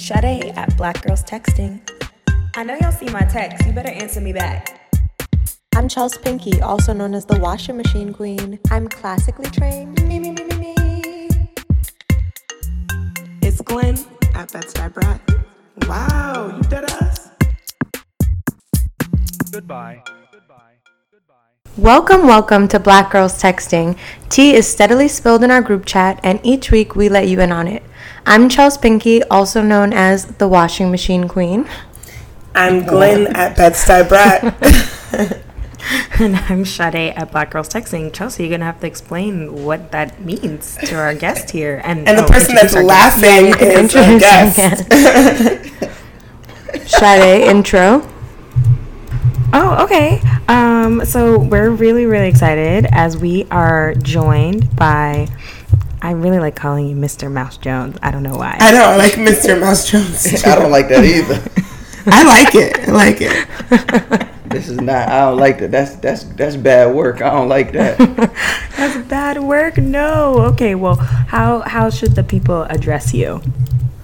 Sade at Black Girls Texting. I know y'all see my text. You better answer me back. I'm Chels Pinky, also known as the washing machine queen. I'm classically trained. Me, me, me, me, me. It's Glenn at Bed-Stuy Brat. Wow, you dead ass. Goodbye. Welcome, welcome to Black Girls Texting. Tea is steadily spilled in our group chat, and each week we let you in on it. I'm Chels Pinky, also known as the washing machine queen. I'm Glenn at Bed-Stuy Brat. And I'm Sade at Black Girls Texting. Chelsea, you're gonna have to explain what that means to our guest here. And, And the oh, person that's introduce our guest. laughing you can is a introduce guest. again. Sade, intro. Oh, okay. Um, so we're really, really excited as we are joined by. I really like calling you Mr. Mouse Jones. I don't know why. I know, I like Mr. Mouse Jones. I don't like that either. I like it. I like it. This is not. I don't like that. That's that's that's bad work. I don't like that. That's bad work. No. Okay. Well, how how should the people address you?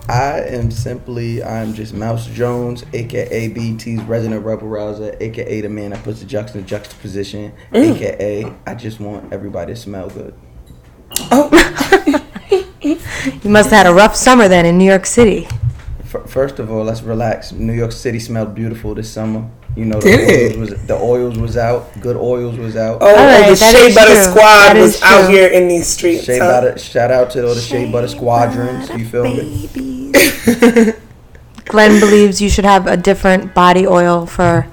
I am simply. I'm just Mouse Jones, aka BT's resident rebel rouser, aka the man that puts the juxta in juxtaposition, mm. aka I just want everybody to smell good. Oh, You must have had a rough summer then in New York City. F- first of all, let's relax. New York City smelled beautiful this summer. You know, the Did oils it? was the oils was out. Good oils was out. Oh, right, the that Shea is Butter true. Squad That was is out true. here in these streets. Shea huh? Butter, shout out to all the Shea Butter squadrons. You feel me? Babies. Glenn believes you should have a different body oil for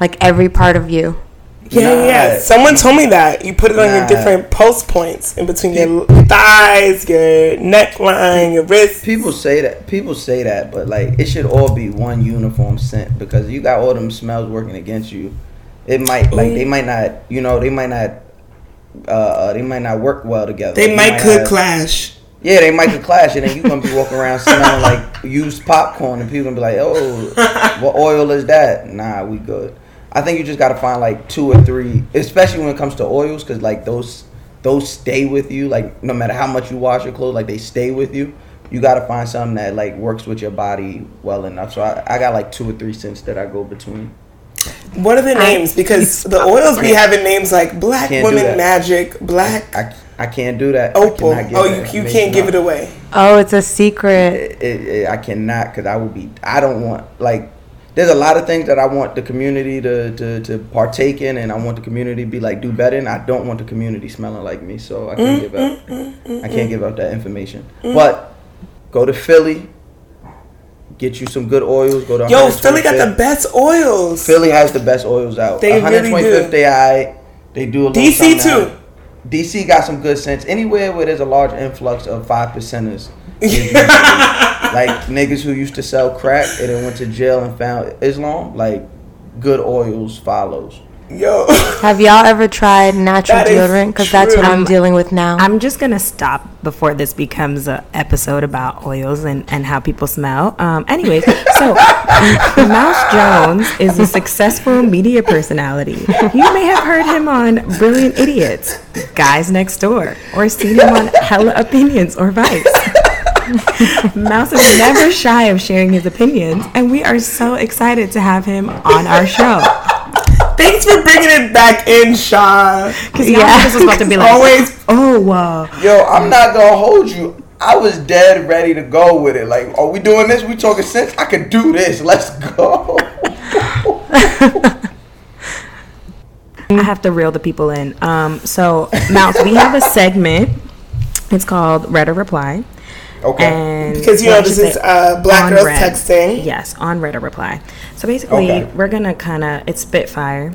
like every part of you. Yeah, yeah, yeah. Someone told me that. You put it on your different pulse points in between your thighs, your neckline, your wrist. People say that. People say that, but like it should all be one uniform scent because you got all them smells working against you. It might like they might not. You know, they might not. Uh, uh they might not work well together. They You might could have- clash. Yeah, they might could clash, and then you gonna be walking around smelling like used popcorn, and people gonna be like, "Oh, what oil is that?" Nah, we good. I think you just gotta find like two or three, especially when it comes to oils, because like those those stay with you. Like no matter how much you wash your clothes, like they stay with you. You gotta find something that like works with your body well enough. So I, I got like two or three scents that I go between. What are the names? Because the oils be having names like Black Can't do Women that. Magic, Black I, I can't do that. Opal. cannot Oh, you, you can't give it away. Oh, it's a secret. it, it, I cannot because I would be. I don't want like. There's a lot of things that I want the community to, to, to partake in, and I want the community to be like do better. And I don't want the community smelling like me, so I can't mm, give out. Mm, mm, I can't give out that information. But go to Philly, get you some good oils. Go to Yo, Philly got the best oils. Philly has the best oils out. They really 125th do. They I they do a little DC too. out. DC got some good scents. Anywhere where there's a large influx of five percenters, like niggas who used to sell crack and then went to jail and found Islam, like good oils follows. Yo, Have y'all ever tried natural That is deodorant? Because that's what true. I'm dealing with now. I'm just gonna stop before this becomes an episode about oils and, and how people smell. Um, anyways, so Mouse Jones is a successful media personality. You may have heard him on Brilliant Idiots, Guys Next Door, or seen him on Hella Opinions or Vice. Mouse is never shy of sharing his opinions, and we are so excited to have him on our show. thanks for bringing it back in, Shaw. Because yeah, this was about to be like, Always oh, wow. Yo, I'm not gonna hold you. I was dead ready to go with it. Like, are we doing this? We talking sense? I could do this. Let's go. I have to reel the people in. Um, so, Mouse, we have a segment. It's called Read or Reply. Okay. Because you know this is uh, Black Girls Read. texting. Yes, on Read or Reply. So basically, Okay. we're gonna kind of it's Spitfire.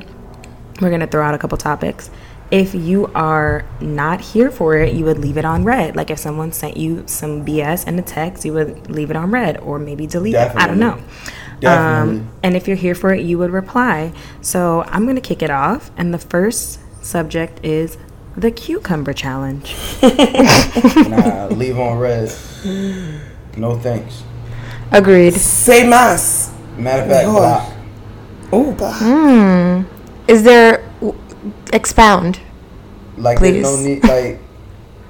We're gonna throw out a couple topics. If you are not here for it, you would leave it on red. Like if someone sent you some BS in a text, you would leave it on red or maybe delete it. I don't know. Definitely. Um, and if you're here for it, you would reply. So I'm gonna kick it off, and the first subject is the cucumber challenge. Nah, leave on red. No thanks. Agreed. Say mas. Matter of fact, Lord. block. Oh, bah. Hmm. Is there w- expound? Like there's no need. Like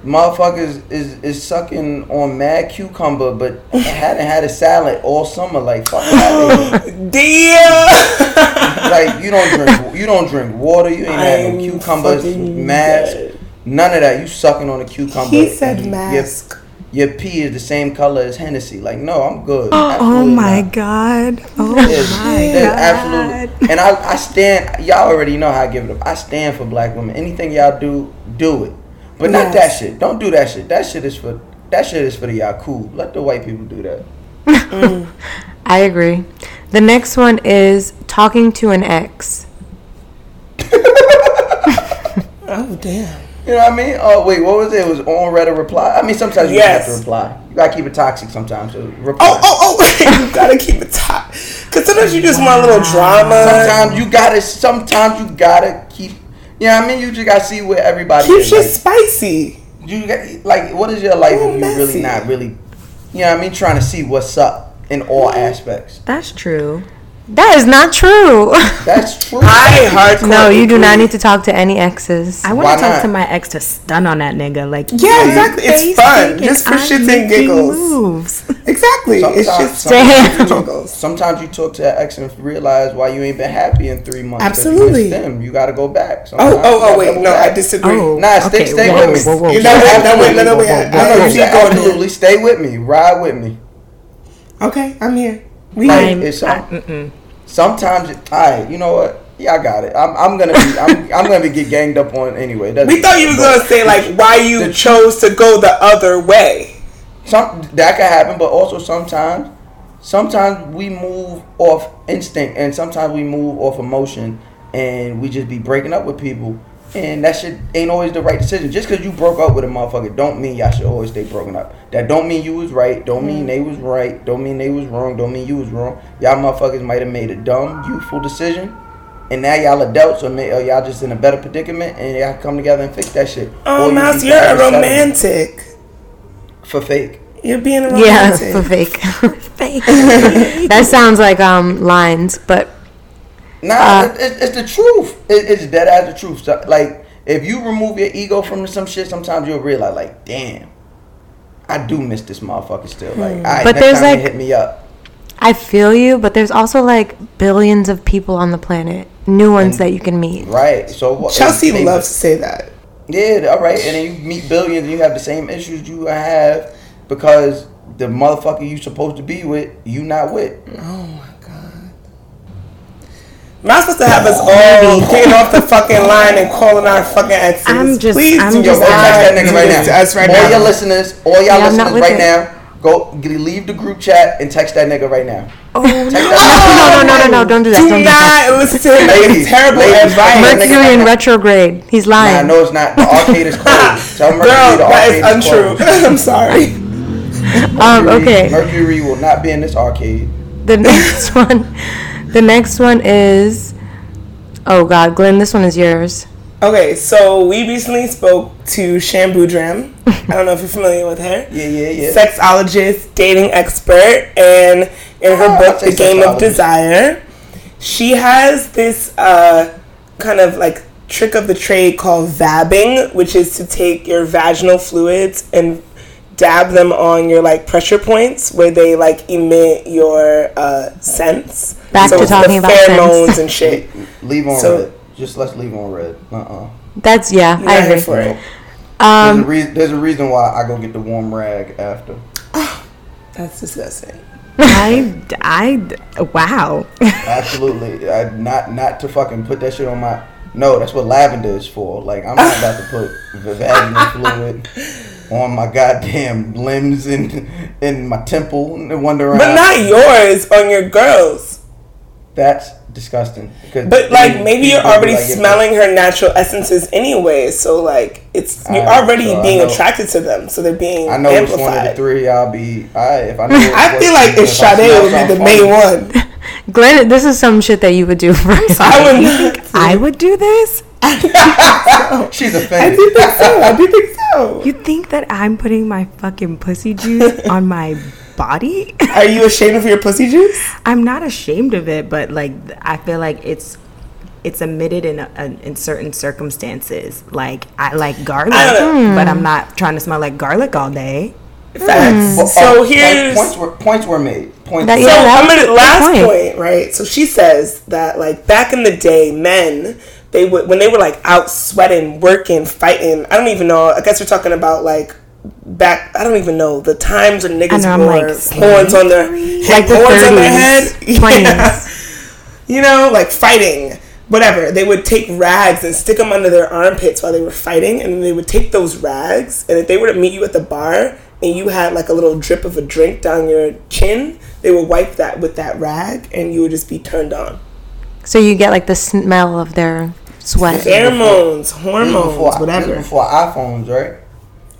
motherfuckers is is sucking on mad cucumber, but hadn't had a salad all summer. Like fuck that. Damn. like you don't drink you don't drink water. You ain't had no cucumbers, mask, dead. none of that. You sucking on a cucumber. He said mask. Your, your pee is the same color as Hennessy. Like no, I'm good. Oh Absolutely my not. god. Oh Yes, my yes, god. absolutely. And I, I stand. Y'all already know how I give it up. I stand for black women. Anything y'all do, do it. But not that shit. Don't do that shit. That shit is for that shit is for the y'all. Let the white people do that. I agree. The next one is talking to an ex. Oh damn. You know what I mean? Oh wait, what was it? It was on read a reply. I mean, sometimes you Yes. have to reply. You gotta keep it toxic sometimes. So reply. Oh oh oh! you gotta keep it top. Cause sometimes you just want a little drama. Sometimes you gotta. Sometimes you gotta keep. You know what I mean? You just gotta see where everybody keep is. shit Like, spicy. you got, like, what is your life if you messy. really not really? You know what I mean? Trying to see what's up in all aspects. That's true. That is not true. That's true. I hardcore. no, you do not need to talk to any exes. I want Why to talk not? to my ex to stun on that nigga. Like, Yeah, exactly. It's fun, thinking just for I'm shits and making giggles. Moves. Exactly. it's Sometimes- just sometimes- Damn. giggles. Sometimes you talk to that ex and realize why you ain't been happy in three months. Absolutely. You missed them. You gotta go back. Oh, oh, oh Sometimes oh you oh wait no back. I disagree. Oh, Nah, stay- stay whoa, with me. whoa, whoa, You whoa. know what? No, wait, no, no, wait. I I know know you you said going absolutely. Stay with me. Ride with me. Okay, I'm here. We Like, I'm- it's uh, I- some- sometimes, it, all right, you know what? Yeah, I got it. I'm, I'm gonna be, I'm, I'm gonna be get ganged up on anyway. It we thought you were gonna say like why you The- chose to go the other way. some that can happen, but also sometimes, sometimes we move off instinct, and sometimes we move off emotion, and we just be breaking up with people, and that shit ain't always the right decision. Just because you broke up with a motherfucker, don't mean y'all should always stay broken up. That don't mean you was right. Don't mean they was right. Don't mean they was wrong. Don't mean you was wrong. Y'all motherfuckers might have made a dumb, youthful decision. And now y'all adults, or, may, or y'all just in a better predicament, and y'all come together and fix that shit. Oh, Or you Mouse, be you're a romantic. for fake. You're being a yeah, romantic. for fake. that sounds like um lines, but Nah, Uh, it, it, it's the truth. It, it's dead as the truth. So, like, if you remove your ego from some shit, sometimes you'll realize, like, damn, I do miss this motherfucker still. Like, all right, But there's, time like- hit me up. I feel you. But there's also like billions of people on the planet, new ones that you can meet. Right. So? Chelsea maybe- loves to say that. Yeah, all right. And then you meet billions and you have the same issues you have because the motherfucker you supposed to be with, you not with. Oh my god. Mouse supposed to have us all getting off the fucking line and calling our fucking exes. I'm just- Please I'm do Yo, just- go not text that nigga right now. to us right all now. your listeners, all y'all Yeah, listeners right it. now, go g- leave the group chat and text that nigga right now. Oh, Text No, that no, no, no, no! Don't do that. Do Don't do that. listen to him. Ladies, terrible ladies, advice. Mercury in retrograde. He's Nah, lying. no, it's not. The arcade is closed. Tell Mercury Girl, the that arcade is untrue. closed. I'm sorry. Um, okay. Mercury will not be in this arcade. The next one, the next one is. Oh God, Glenn, this one is yours. Okay, so we recently spoke to Shan Boodram. I don't know if you're familiar with her. Yeah, yeah, yeah. Sexologist, dating expert, and in her Oh, book, The Game of. Desire, she has this uh, kind of like trick of the trade called vabbing, which is to take your vaginal fluids and dab them on your like pressure points where they like emit your uh, scents. Back to it's the talking about pheromones scents. and shit. Leave on So- red. Just let's leave on red. Uh uh That's yeah, I Not here agree. for it. There's, a Um, rea- there's a reason why I go get the warm rag after. That's disgusting. I, I, wow. Absolutely. I, not not to fucking put that shit on my. No, that's what lavender is for. Like I'm not about to put the vaginal fluid on my goddamn limbs and in my temple and wander around. But not yours on your girls. That's disgusting. Because But like then maybe you're already like, yeah, smelling her natural essences anyway, so like it's you're Alright, already so being attracted to them, so they're being I know which one of the amplified. three I'll be. I if I know. I feel like if I Sade would be the something main one, Glenn, this is some shit that you would do for I would. I would do this? She's a fan. I do think so. I do think so. You think that I'm putting my fucking pussy juice on my body? Are you ashamed of your pussy juice? I'm not ashamed of it, but like I feel like it's it's admitted in a, a- in certain circumstances. Like I like garlic, I but I'm not trying to smell like garlic all day. Facts. Well, hmm. So oh, point- here's points were points were made. Points. That- were- So Yeah, that I'm was gonna last point. point. right? So she says that like back in the day, men they would when they were like out sweating, working, fighting. I don't even know. I guess we're talking about like back. I don't even know the times when niggas know, I'm wore like, horns on their Like the horns on their head. 20s. Yeah. You know, like fighting. Whatever. They would take rags and stick them under their armpits while they were fighting, and then they would take those rags, and if they were to meet you at the bar and you had like a little drip of a drink down your chin, they would wipe that with that rag, and you would just be turned on. So you get like the smell of their sweat. Pheromones, mm-hmm. hormones, before, this is whatever. before iPhones, right?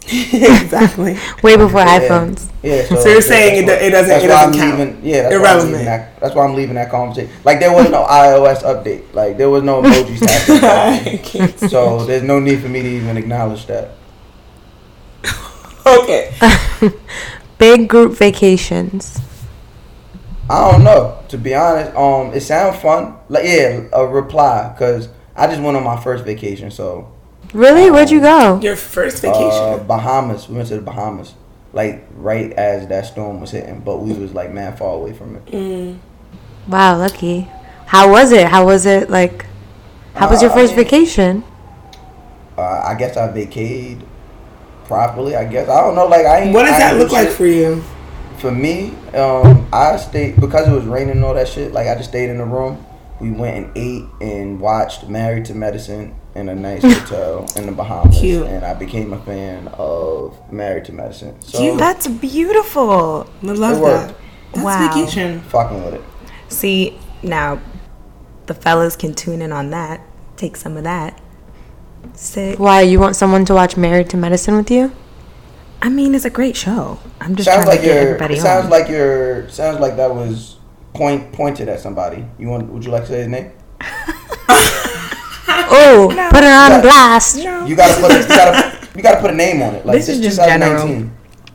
exactly. Way before Yeah. iPhones. Yeah. So you're saying it it doesn't- That's it why doesn't I'm count. leaving. Yeah. That's Irrelevant. leaving that. That's why I'm leaving that conversation. Like there was no iOS update. Like there was no emojis. to have I can't- so there's no need for me to even acknowledge that. okay. Big group vacations. I don't know. To be honest, um, it sounds fun. Like yeah, a reply because I just went on my first vacation. So Really? Where'd you go? Your first uh, vacation. Bahamas. We went to the Bahamas. Like right as that storm was hitting, but we was like man far away from it. Mm. Wow, lucky. How was it? How was it like? How was your Uh, first vacation? Uh, I guess I vacated properly. I guess I don't know. Like I ain't. what does I that look do like for you? For me, um, I stayed because it was raining and all that shit. Like I just stayed in the room. We went and ate and watched Married to Medicine in a nice hotel in the Bahamas, Cute. and I became a fan of Married to Medicine. So Cute. That's beautiful. I love It worked. that. That's Wow. vacation. fucking with it. See now, the fellas can tune in on that. Take some of that. Sick. Why you want someone to watch Married to Medicine with you? I mean, it's a great show. I'm just Sounds trying like to get your. everybody It sounds on. like your. Sounds like that was point pointed at somebody. You want? Would you like to say his name? Oh, put it on Yeah. blast. You gotta put. A, you gotta. You gotta put a name on it. Like This is this just general.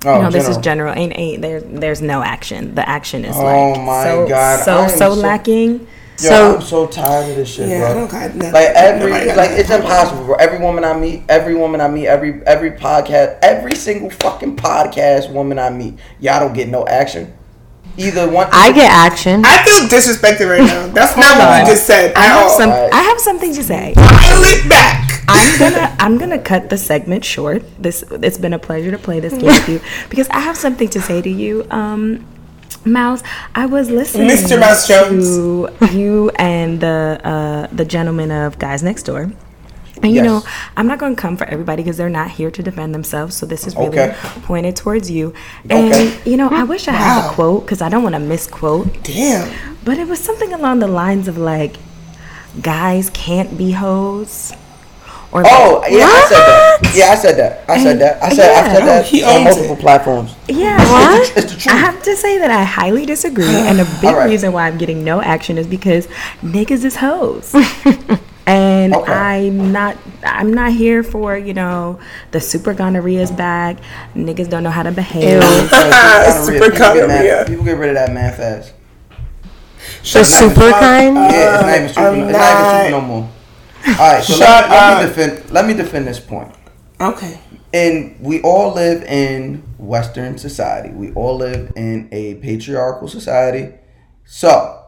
Oh, no, this is general. general. Ain't ain't there? There's no action. The action is Oh like my so God, so so so- lacking. Yo, So- I'm so tired of this shit, Yeah, bro. I don't got. Like every, like it's impossible, bro. Every woman I meet, every woman I meet, every every podcast, every single fucking podcast woman I meet, y'all don't get no action. Either one. I get action. I feel disrespected right now. That's not what you just said. I have some. Alright. I have something to say. Dial it back. I'm gonna I'm gonna cut the segment short. This it's been a pleasure to play this game with you because I have something to say to you, um, Mouse. I was listening, Mr. Mouse Jones. to you and the uh, the gentleman of Guys Next Door. And you Yes. know, I'm not going to come for everybody because they're not here to defend themselves. So this is really Okay. pointed towards you. And Okay. you know, I wish I had a quote because I don't want to misquote. Damn. But it was something along the lines of like, guys can't be hoes. Or like, Oh yeah, I said that. Yeah, I said that. I said that. I said I said Oh, that he on multiple it. platforms. yeah. It's it's the truth. I have to say that I highly disagree, and a big Alright. reason why I'm getting no action is because niggas is hoes. And Okay. I'm not I'm not here for, you know, the super gonorrhea's back. Niggas don't know how to behave. People get Super gonorrhea. People get rid of that man fast. The Shut super up. kind? Yeah, it's not even super. I'm It's not even super not- no more. All right, so Shut let, let me defend. Let me defend this point. Okay. and we all live in Western society. We all live in a patriarchal society. So,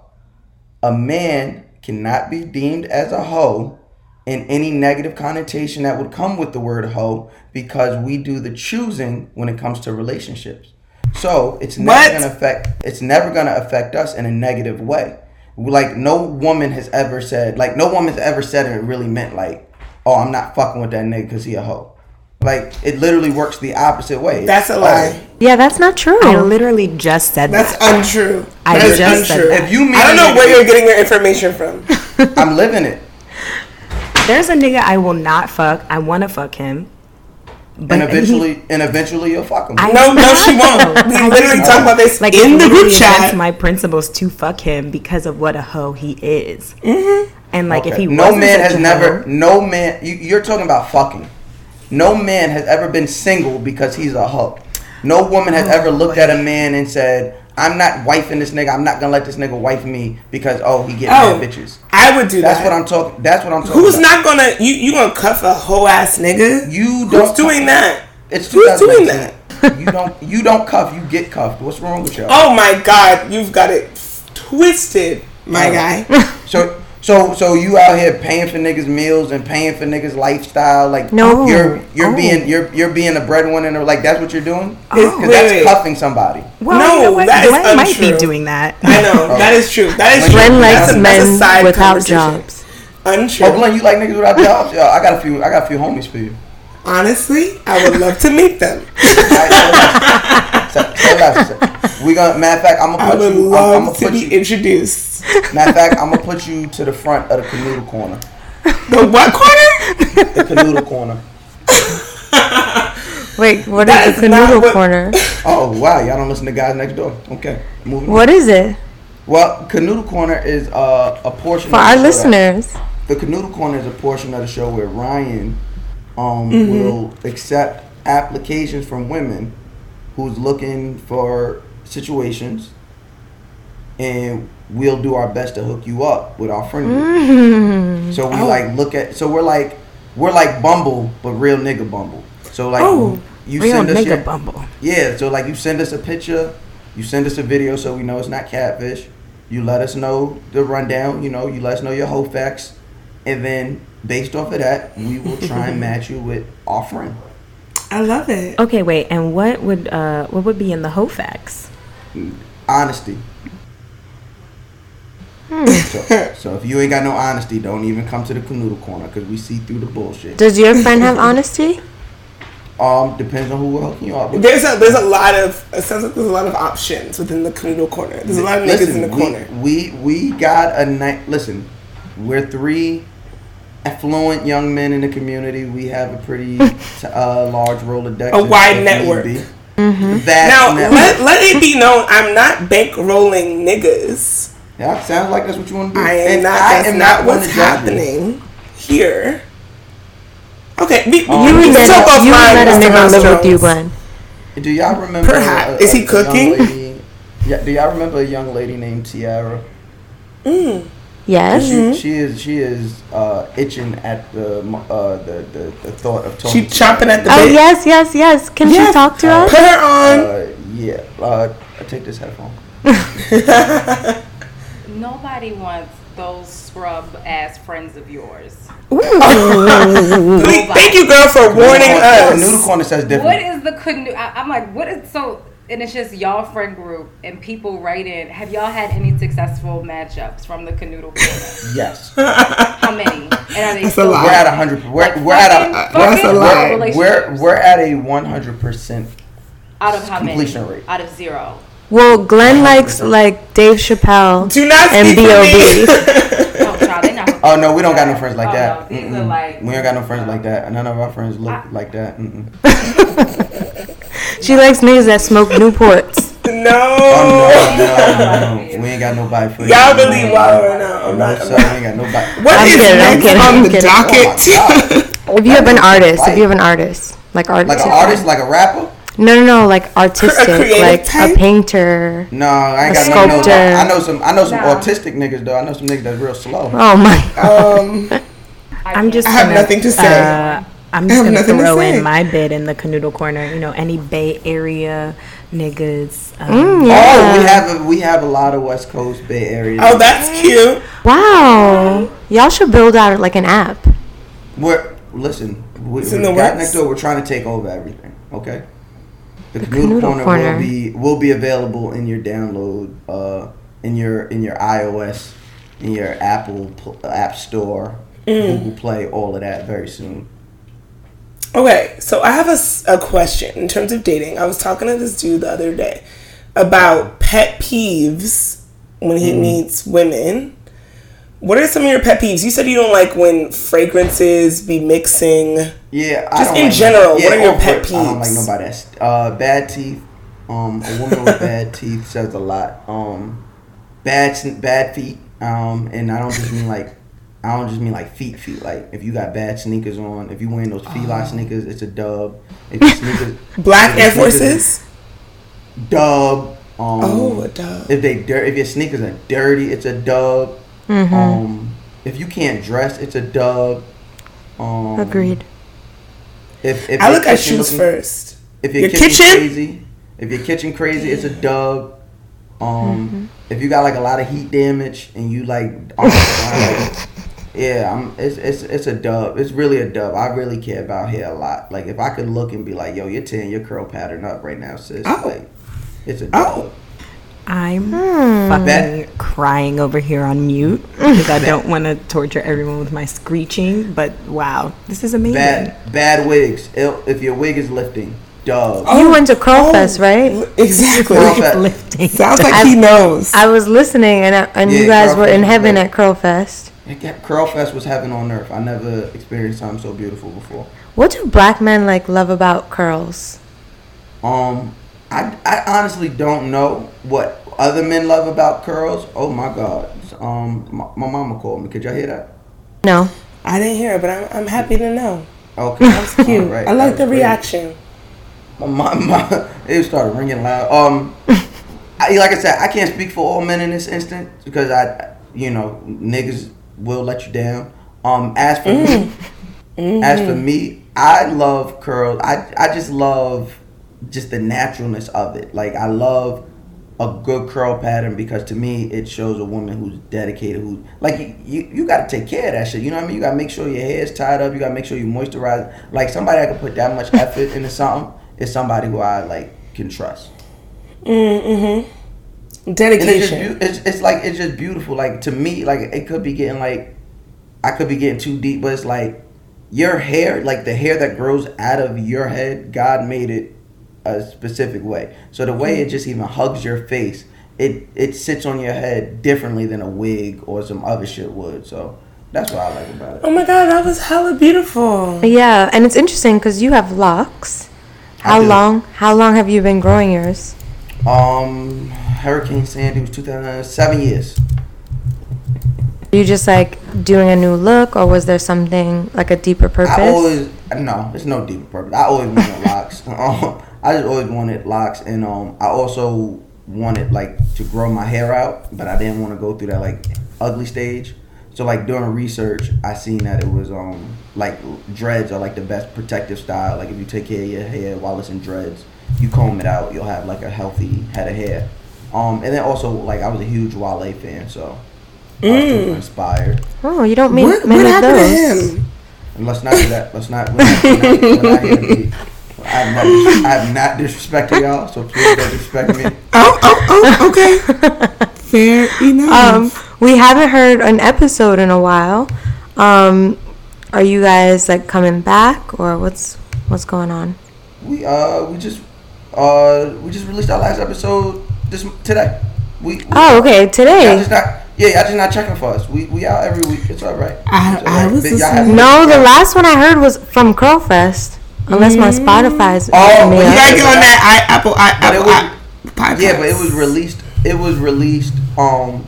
a man cannot be deemed as a hoe in any negative connotation that would come with the word hoe because we do the choosing when it comes to relationships. So, it's never What? to affect it's never to affect us in a negative way. Like no woman has ever said, like no woman's ever said it really meant like, "Oh, I'm not fucking with that nigga cuz he a hoe." Like it literally works the opposite way. That's a lie. Yeah, that's not true. I literally just said that. That's that. untrue. I That is just said untrue. that. If you mean I don't know where you're getting your information from. I'm living it. There's a nigga I will not fuck. I want to fuck him. But and eventually and eventually you'll fuck him. I- No, no, she won't. We literally just- talk about this like in the group literally against chat. my principles to fuck him because of what a hoe he is. Mm-hmm. And like if he no wasn't man such has a never hoe- no man you, you're talking about fucking no man has ever been single because he's a hoe no woman Oh, has ever looked at a man and said i'm not wifing this nigga i'm not gonna let this nigga wife me because oh he get Oh, mad bitches I would do That's that. what I'm talking. That's what I'm talking. Who's about. not gonna you? You gonna cuff a whole ass nigga? You don't doing that? It's Who's doing 2019. you don't. You don't cuff. You get cuffed. What's wrong with y'all? Oh my god, you've got it twisted, my guy. So so so you out here paying for niggas meals and paying for niggas lifestyle like No. you're you're Oh. being you're you're being a breadwinner and like that's what you're doing oh. It's- because wait, that's wait. cuffing somebody. Well, No, you know what? that is Glenn might be doing that. I know oh. that is true. That is true. Glenn That's likes a- that's a men side without conversation. jobs. Untrue. Oh Glenn, you like niggas without jobs? Yo, I got a few I got a few homies for you. Honestly, I would love to meet them. Alright, say- say less, say- We gonna matter of fact I'm gonna would put you I'm, love I'm gonna to put be you introduced. matter of fact I'm gonna put you to the front of the canoodle corner. The what corner? The canoodle corner. Wait, what That is the canoodle what- corner? Oh wow, y'all don't listen to guys next door. Okay, moving. on. What is it Well, Canoodle Corner is uh, a portion for of our the show that- listeners? the Canoodle Corner is a portion of the show where Ryan um, Mm-hmm. will accept applications from women who's looking for situations, and we'll do our best to hook you up with our friend. Mm-hmm. So we Oh. like look at. So we're like we're like Bumble, but real nigga Bumble. So like Oh. you Real send us nigga your, bumble. yeah, so like you send us a picture, you send us a video so we know it's not catfish. You let us know the rundown, you know, you let us know your whole facts, and then based off of that, we will try and match you with our friend. I love it. Okay, wait. And what would uh what would be in the Hofax? Honesty. Hmm. So, so if you ain't got no honesty, don't even come to the canoodle corner because we see through the bullshit. Does your friend have honesty? Um, depends on who we're hooking you up with. There's a there's a lot of it sounds like there's a lot of options within the canoodle corner. There's a lot of niggas in the we, corner. We we got a night. Listen, we're three affluent young men in the community. We have a pretty uh, large Rolodex. A wide network. be. Mm-hmm. Now network. let, let it be known I'm not bankrolling niggas. yeah, sounds like that's what you want to do. I am And not. I That's am not one what's to you. happening here. Okay, we, Um, You we let, talk a, you would let a nigga live with you, Jones. Glenn. Do y'all remember? Perhaps. a- Is he cooking? lady- yeah. Do y'all remember a young lady named Tiara? Yes. Mm-hmm. She, she is. She is uh, itching at the uh, the, the the thought of She talking. to chomping at the Oh bit. yes, yes, yes. Can Yes. she talk to us? Put her on. Uh, yeah. Uh, I take this headphone. Nobody wants those scrub ass friends of yours. Please- thank you, girl, for warning The noodle corner says different. What is the canoe? I- I'm like, what is so? And it's just y'all friend group and people write in. Have y'all had any successful matchups from the canoodle corner? Yes. How many? And are they That's a lot. We're at a hundred. We're, Like we're at a That's a fucking lot. we're, we're at a one hundred percent. out of how completion many? rate. Out of zero. Well, Glenn likes like Dave Chappelle Do not and speak for me. B.O.B. Oh, child. Oh no, we don't got no friends like Oh, that. no, these are like- we ain't got no friends like uh, that. None of our friends look I- like that. She likes niggas that smoke Newports. No. Oh no, no, no. We ain't got nobody for you. Y'all really wild right now. I'm No, not. sir, we ain't got nobody. What I'm is kidding, I'm next kidding, on I'm the kidding. docket? Oh If you have an artist, if you have an artist, like artist, Like an artist, like a rapper. no, no, no, like artistic, creative like type? a painter. No, I ain't A got no, no. I know some. I know some Nah. autistic niggas though. I know some niggas that's real slow. Oh my! um, I'm just. I have gonna, nothing to say. Uh, I'm just gonna nothing to throw in my bid in the canoodle corner. You know, any Bay Area niggas. Um, Mm, Oh, we have a, we have a lot of West Coast Bay Area. oh, that's cute. Wow, y'all should build out like an app. We're listen. We, It's we got works. next door. We're trying to take over everything. Okay. The, Canoodle canoodle corner, Corner. will be will be available in your download uh in your in your iOS in your Apple App Store, Mm. Google Play, all of that very soon. Okay, so I have a, a question in terms of dating. I was talking to this dude the other day about pet peeves when he Mm-hmm. meets women. What are some of your pet peeves? You said you don't like when fragrances be mixing. Yeah, I Just in like- general, what are your oh, pet I don't like nobody that's uh, bad teeth. Um, a woman with bad teeth says a lot. Um, bad bad feet. Um, and I don't just mean like I don't just mean like feet feet. Like if you got bad sneakers on, if you wearing those fila sneakers, it's a dub. If your sneakers Black Air Forces? dub. Um, Oh, a dub. If they dirt, if your sneakers are dirty, it's a dub. Um, if you can't dress, it's a dub. Um, Agreed. If, if I look at shoes looking- first. If your, Your kitchen, kitchen? crazy, if your kitchen crazy, it's a dub. Um, Mm-hmm. if you got like a lot of heat damage and you like, like, yeah, I'm, it's it's it's a dub. It's really a dub. I really care about hair a lot. Like if I could look and be like, yo, you're tearing your curl pattern up right now, sis. Oh. Like, it's a oh. dub. Oh. I'm hmm. fucking Bet. crying over here on mute because I don't want to torture everyone with my screeching. But wow, this is amazing. Bad bad wigs. If if your wig is lifting, dub. Oh. You went to Curl Oh, Fest, right? Exactly. Curl Fest. lifting. Sounds like he knows. I was listening, and I, and you guys Curl were in Fest was heaven great. at Curl Fest. Curl Fest was heaven on earth. I never experienced something so beautiful before. What do black men like love about curls? Um, I, I honestly don't know what other men love about curls. Oh my god. Um, my, my mama called me. Could y'all hear that? No. I didn't hear it, but I'm, I'm happy to know. Okay, That's cute. Right. I like the great. reaction. My, my, my, it started ringing loud. Um, I, like I said, I can't speak for all men in this instance because I, you know, niggas will let you down. Um, as for me, mm-hmm. Mm-hmm. as for me, I love curls. I, I just love just the naturalness of it. Like I love a good curl pattern because to me it shows a woman who's dedicated. Who like you, you, you got to take care of that shit. You know what I mean? You got to make sure your hair is tied up. You got to make sure you moisturize. Like somebody that can put that much effort into something is somebody who I like can trust. Mm-hmm. And it's, just, Dedication. it's, it's like it's just beautiful. Like to me, like it could be getting like I could be getting too deep, but it's like your hair, like the hair that grows out of your head, God made it a specific way. So the way it just even hugs your face, it it sits on your head differently than a wig or some other shit would. So that's what I like about it. Oh my god, that was hella beautiful. Yeah, and it's interesting because you have locks. How long? How long have you been growing yours? Um, Hurricane Sandy was 2007 years. Are you just like doing a new look, or was there something like a deeper purpose? I always no, it's no deeper purpose. I always wanted locks. Um, I just always wanted locks, and um, I also wanted like to grow my hair out, but I didn't want to go through that like ugly stage. So like doing research, I seen that it was um like dreads are like the best protective style. Like if you take care of your hair while it's in dreads, you comb it out, you'll have like a healthy head of hair. Um, and then also like I was a huge Wale fan, so I was super inspired. oh, you don't mean What, many what of happened those. to him? And let's not do that. Let's not. We're not, we're not, we're not be. I have not, I have not disrespected y'all, so please don't disrespect me. Oh, oh, oh, okay. Fair enough. Um, we haven't heard an episode in a while. Um, are you guys like coming back, or what's what's going on? We uh we just uh we just released our last episode this today. We, we Oh, okay, Y'all today. just not yeah y'all just not checking for us. We we out every week. It's all right. I- It's all I right. was But y'all listening. No, the last one I heard was from Curlfest. Unless my Spotify's Oh, messing me well, you up. gotta get on that I, Apple I, But it Apple was- I, podcast. Yeah, but it was released. It was released. Um,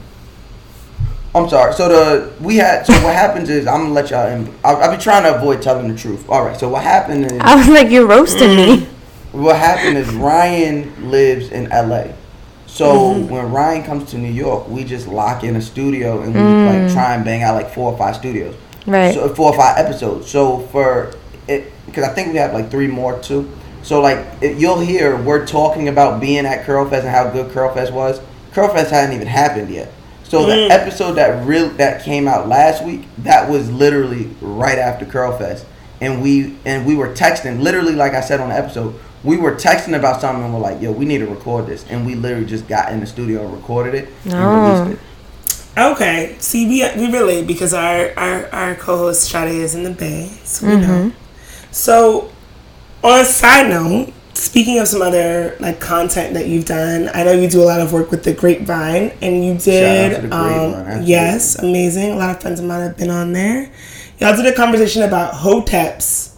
I'm sorry. So the we had. So what happens is I'm gonna let y'all. In, I, I've been trying to avoid telling the truth. All right. So what happened is I was like, you're roasting me. What happened is Ryan lives in LA. So mm-hmm. when Ryan comes to New York, we just lock in a studio and we like mm. try and bang out like four or five studios. Right. So four or five episodes. So for it, because I think we have like three more too. So like it, you'll hear we're talking about being at Curlfest and how good Curlfest was. Curlfest hadn't even happened yet. So the mm. episode that real that came out last week, that was literally right after Curlfest, and we and we were texting literally like I said on the episode. We were texting about something and we're like, "Yo, we need to record this," and we literally just got in the studio and recorded it and Oh. released it. Okay, see, we we relate because our our, our co-host Sade is in the Bay, so we know. So, on a side note, speaking of some other like content that you've done, I know you do a lot of work with the Grapevine, and you Shout out did. to the um, Grapevine, absolutely. yes, amazing. A lot of friends of mine have been on there. Y'all did a conversation about hoteps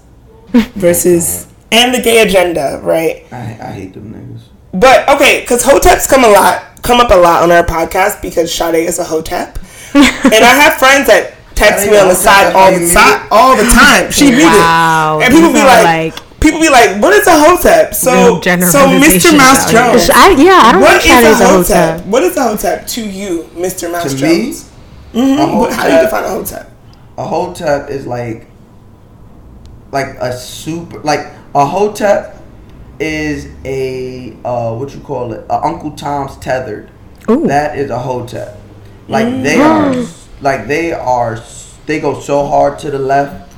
versus and the gay agenda, right? I, I hate them niggas. But okay, because hoteps come a lot, come up a lot on our podcast because Sade is a hotep, and I have friends that text Sade me on the side all the time, all the time. She read Wow, it, and people be these are like, like people be like, "What is a hotep?" So, so Mr. Mouse. Jones, I, yeah, I don't what think is a a hotep? hotep. What is a hotep to you, Mr. Mouse To me, Jones? A mm-hmm. What- How do you define a hotep? A hotep is like like a super like a hotep is a uh what you call it a Uncle Tom's tethered. Ooh. That is a hotep. Like they are like they are they go so hard to the left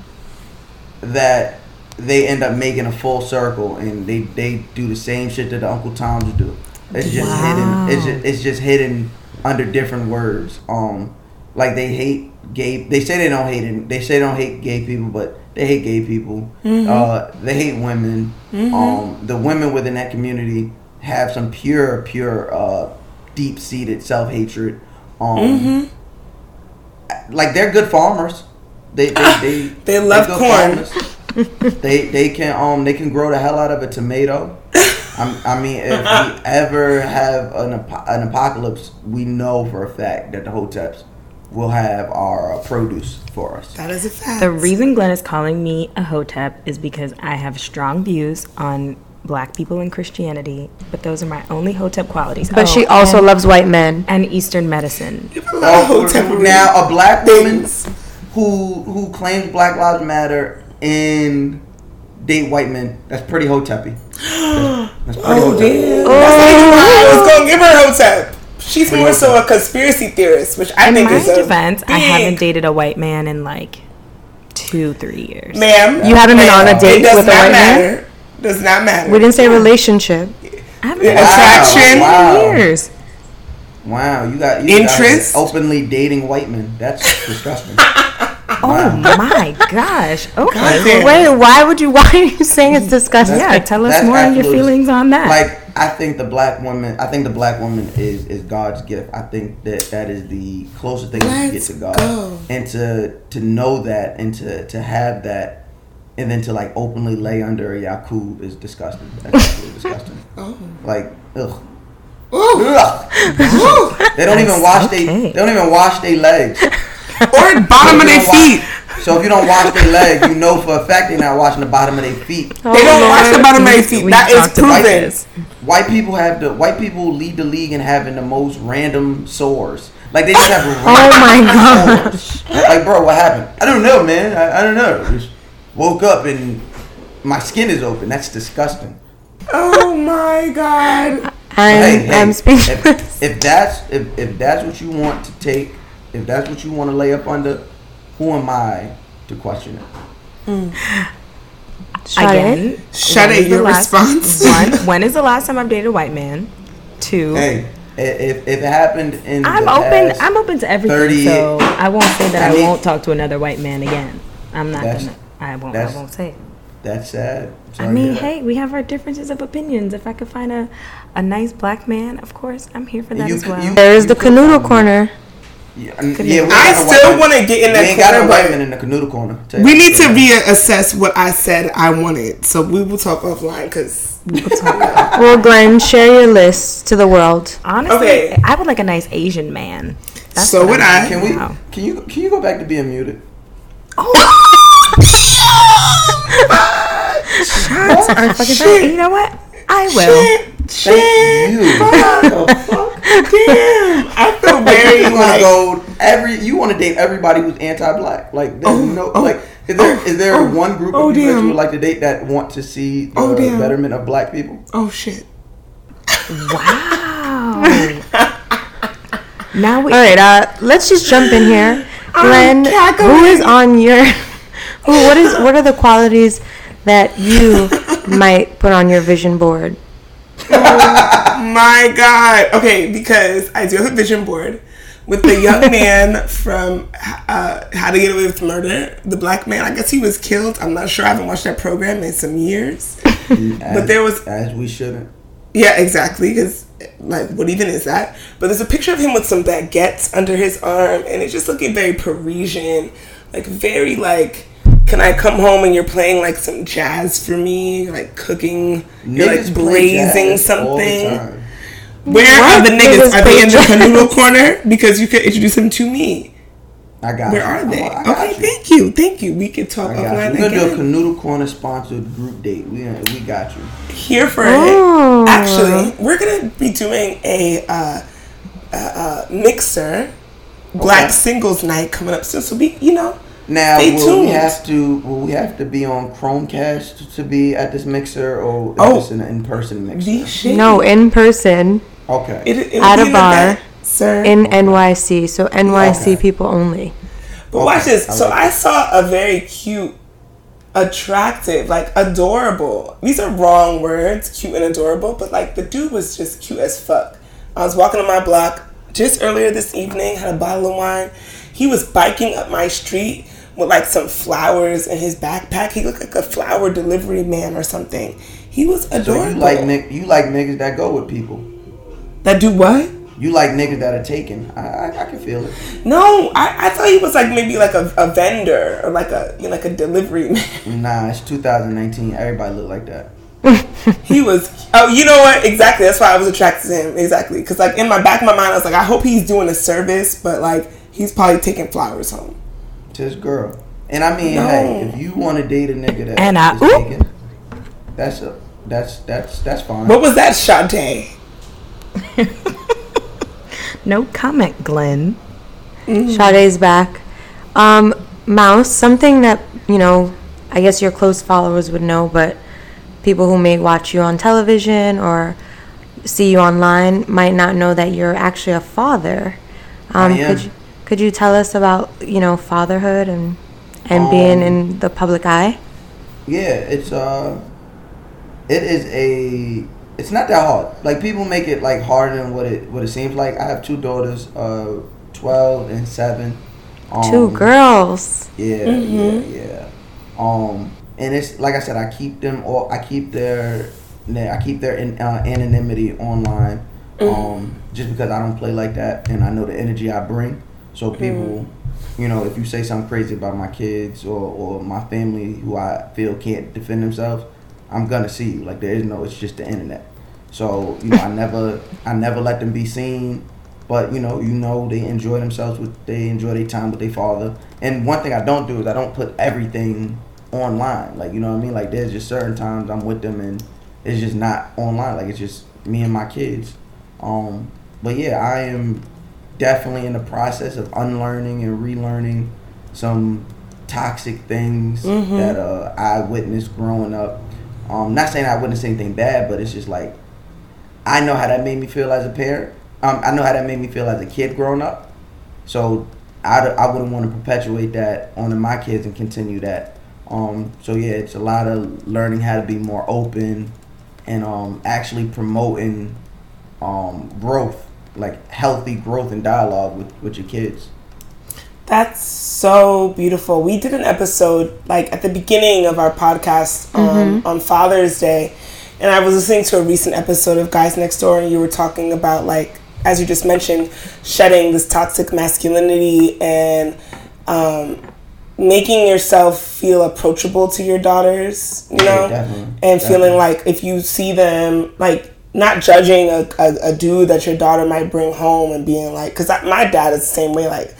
that they end up making a full circle and they they do the same shit that the Uncle Toms do. It's just hidden. It's just, it's just hidden under different words. Um, like they hate gay. They say they don't hate it. They say they don't hate gay people, but they hate gay people. Uh, they hate women. Um, the women within that community have some pure, pure, uh, deep seated self hatred. Um, like they're good farmers. They they they, They love good corn. farmers. they they can um they can grow the hell out of a tomato. I'm, I mean, if we ever have an an apocalypse, we know for a fact that the hoteps will have our uh, produce for us. That is a fact. The reason Glenn is calling me a hotep is because I have strong views on black people and Christianity, but those are my only hotep qualities. But Oh, she also and, loves white men. and Eastern medicine. a lot of Oh, hotepery now a black woman who who claims Black Lives Matter and date white men, that's pretty hoteppy. That's, that's pretty Oh, hotep. damn. That's the why I was gonna give her a hotep. She's more so a conspiracy theorist, which I In think my is a defense, I haven't dated a white man in like two, three years. Ma'am, You haven't been on a date it does with a not white man? Does not matter. We didn't say relationship. I haven't been Wow. Attraction. Wow. in years. Wow, you got you Interest? Got openly dating white men. That's disgusting. Oh my gosh. Okay. Goddamn. Wait, why would you? Why are you saying it's disgusting? Yeah, tell us more on your feelings on that. Like I think the black woman, I think the black woman is is God's gift. I think that that is the closest thing you can get to God, go. and to to know that and to to have that, and then to like openly lay under a Yakub is disgusting. That's absolutely disgusting. Oh. Like ugh. Ooh. Ugh. Ooh. They don't even wash they they don't even wash their legs. Or bottom of their feet. So if you don't wash their legs, you know for a fact they're not washing the bottom of their feet. They don't oh, wash the bottom of their feet. We That is talked proven. this. White people have the white people lead the league in having the most random sores. Like they just have. Oh my random sores. Like bro, what happened? I don't know, man. I, I don't know. Just woke up and my skin is open. That's disgusting. Oh my god. I'm, Hey, hey, I'm speechless. If, if that's if, if that's what you want to take, if that's what you want to lay up under, who am I to question it? Hmm. Sade? Again, Shut when it, is the your last- response. One, when is the last time I've dated a white man? Two. Hey, if, if it happened in I'm the open. past, I'm open to everything. 30 so I won't say that I I, won't talk to another white man again. I'm not gonna. I won't. I won't say it. that's sad. Sorry I mean, hey, we have our differences of opinions. If I could find a, a nice black man, of course, I'm here for that You as well. you- There is the canoodle find- corner. Yeah, yeah, I got a white still want to get in We that ain't got corner, no white but men in the canoodle corner. Tell we that. need to reassess what I said I wanted. So we will talk offline because we'll talk. Well, Glenn, share your list to the world. Honestly, Okay. I would like a nice Asian man. That's So what would I'm I. Can we? Wow. Can you? Can you go back to being muted? Oh, Shots are fucking Shit. You know what? I will. Thank you. What the fuck? damn, I feel very You want like to go every? You want to date everybody who's anti-black? Like there's no oh, like. Is there is there oh, one group oh, of people that you would like to date that want to see the Oh, damn. betterment of black people? oh shit. Wow. now we. All right, uh, let's just jump in here. Glenn, who cackling. is on your? Who? What is? What are the qualities that you might put on your vision board? My God. Okay, because I do have a vision board with the young man from uh, How to Get Away with Murder. The black man. I guess he was killed. I'm not sure. I haven't watched that program in some years. As, there was- as we shouldn't. Yeah, exactly. Because like, what even is that? But there's a picture of him with some baguettes under his arm, and it's just looking very Parisian, like very like. Can I come home and you're playing like some jazz for me, like cooking, you're like Niggas play braising jazz all something? time. Where are the niggas? Niggas Are they in the play canoodle corner? Because you could introduce them to me. I got Where you. are they? I got Okay, you. thank you, thank you. We can talk I got offline We're gonna do a again. canoodle corner sponsored group date. We we got you. Here for Oh. it. Actually, we're gonna be doing a uh, uh, uh, mixer Black Okay. Singles Night coming up soon. So be, you know, Now, Stay will we have to will we have to be on Chromecast to be at this mixer, or is Oh. this an in person mixer? No, in person Okay. It, it At a bar. sir. in NYC. So NYC Okay. people only. But watch this. I so like I saw a very cute, attractive, like adorable. These are wrong words, cute and adorable, but like the dude was just cute as fuck. I was walking on my block just earlier this evening, had a bottle of wine. He was biking up my street with like some flowers in his backpack. He looked like a flower delivery man or something. He was adorable. So you like nick you like niggas that go with people. that do what? You like niggas that are taken. I I, I can feel it. No, I, I thought he was like maybe like a, a vendor or like a you know, like a delivery man. Nah, it's 2019. Everybody look like that. He was. Oh, you know what? Exactly. That's why I was attracted to him. Exactly. Because like in my back of my mind, I was like, I hope he's doing a service, but like he's probably taking flowers home. To his girl. And I mean, No. hey, if you want to date a nigga that And I- is oop. taken, that's a that's that's that's fine. What was that, Sade? No comment, Glenn. Sade's back. Um, Mouse, something that, you know, I guess your close followers would know, but people who may watch you on television or see you online might not know that you're actually a father. Um, I am. Could you, could you tell us about, you know, fatherhood and and being Um, in the public eye? Yeah, it's uh, it is a. It's not that hard. Like people make it like harder than what it what it seems like. I have two daughters, uh, twelve and seven. Um, Two girls. Yeah, yeah, yeah. Um, and it's like I said, I keep them all. I keep their, I keep their in, uh, anonymity online. Um, just because I don't play like that, and I know the energy I bring. So people, you know, if you say something crazy about my kids or or my family who I feel can't defend themselves, I'm gonna see you. Like there is no. It's just the internet. So you know, I never, I never let them be seen. But you know, you know, they enjoy themselves with they enjoy their time with their father. And one thing I don't do is I don't put everything online. Like you know what I mean? Like there's just certain times I'm with them and it's just not online. Like it's just me and my kids. Um, but yeah, I am definitely in the process of unlearning and relearning some toxic things that uh, I witnessed growing up. Um, not saying I witnessed anything bad, but it's just like I know how that made me feel as a parent. Um, I know how that made me feel as a kid growing up. So I, I wouldn't want to perpetuate that onto my kids and continue that. Um, so yeah, it's a lot of learning how to be more open and um, actually promoting um, growth, like healthy growth and dialogue with, with your kids. That's so beautiful. We did an episode like at the beginning of our podcast um, on Father's Day, and I was listening to a recent episode of Guys Next Door, and you were talking about like, as you just mentioned, shedding this toxic masculinity and um, making yourself feel approachable to your daughters. You know, definitely. and feeling like if you see them like not judging a, a, a dude that your daughter might bring home and being like because my dad is the same way like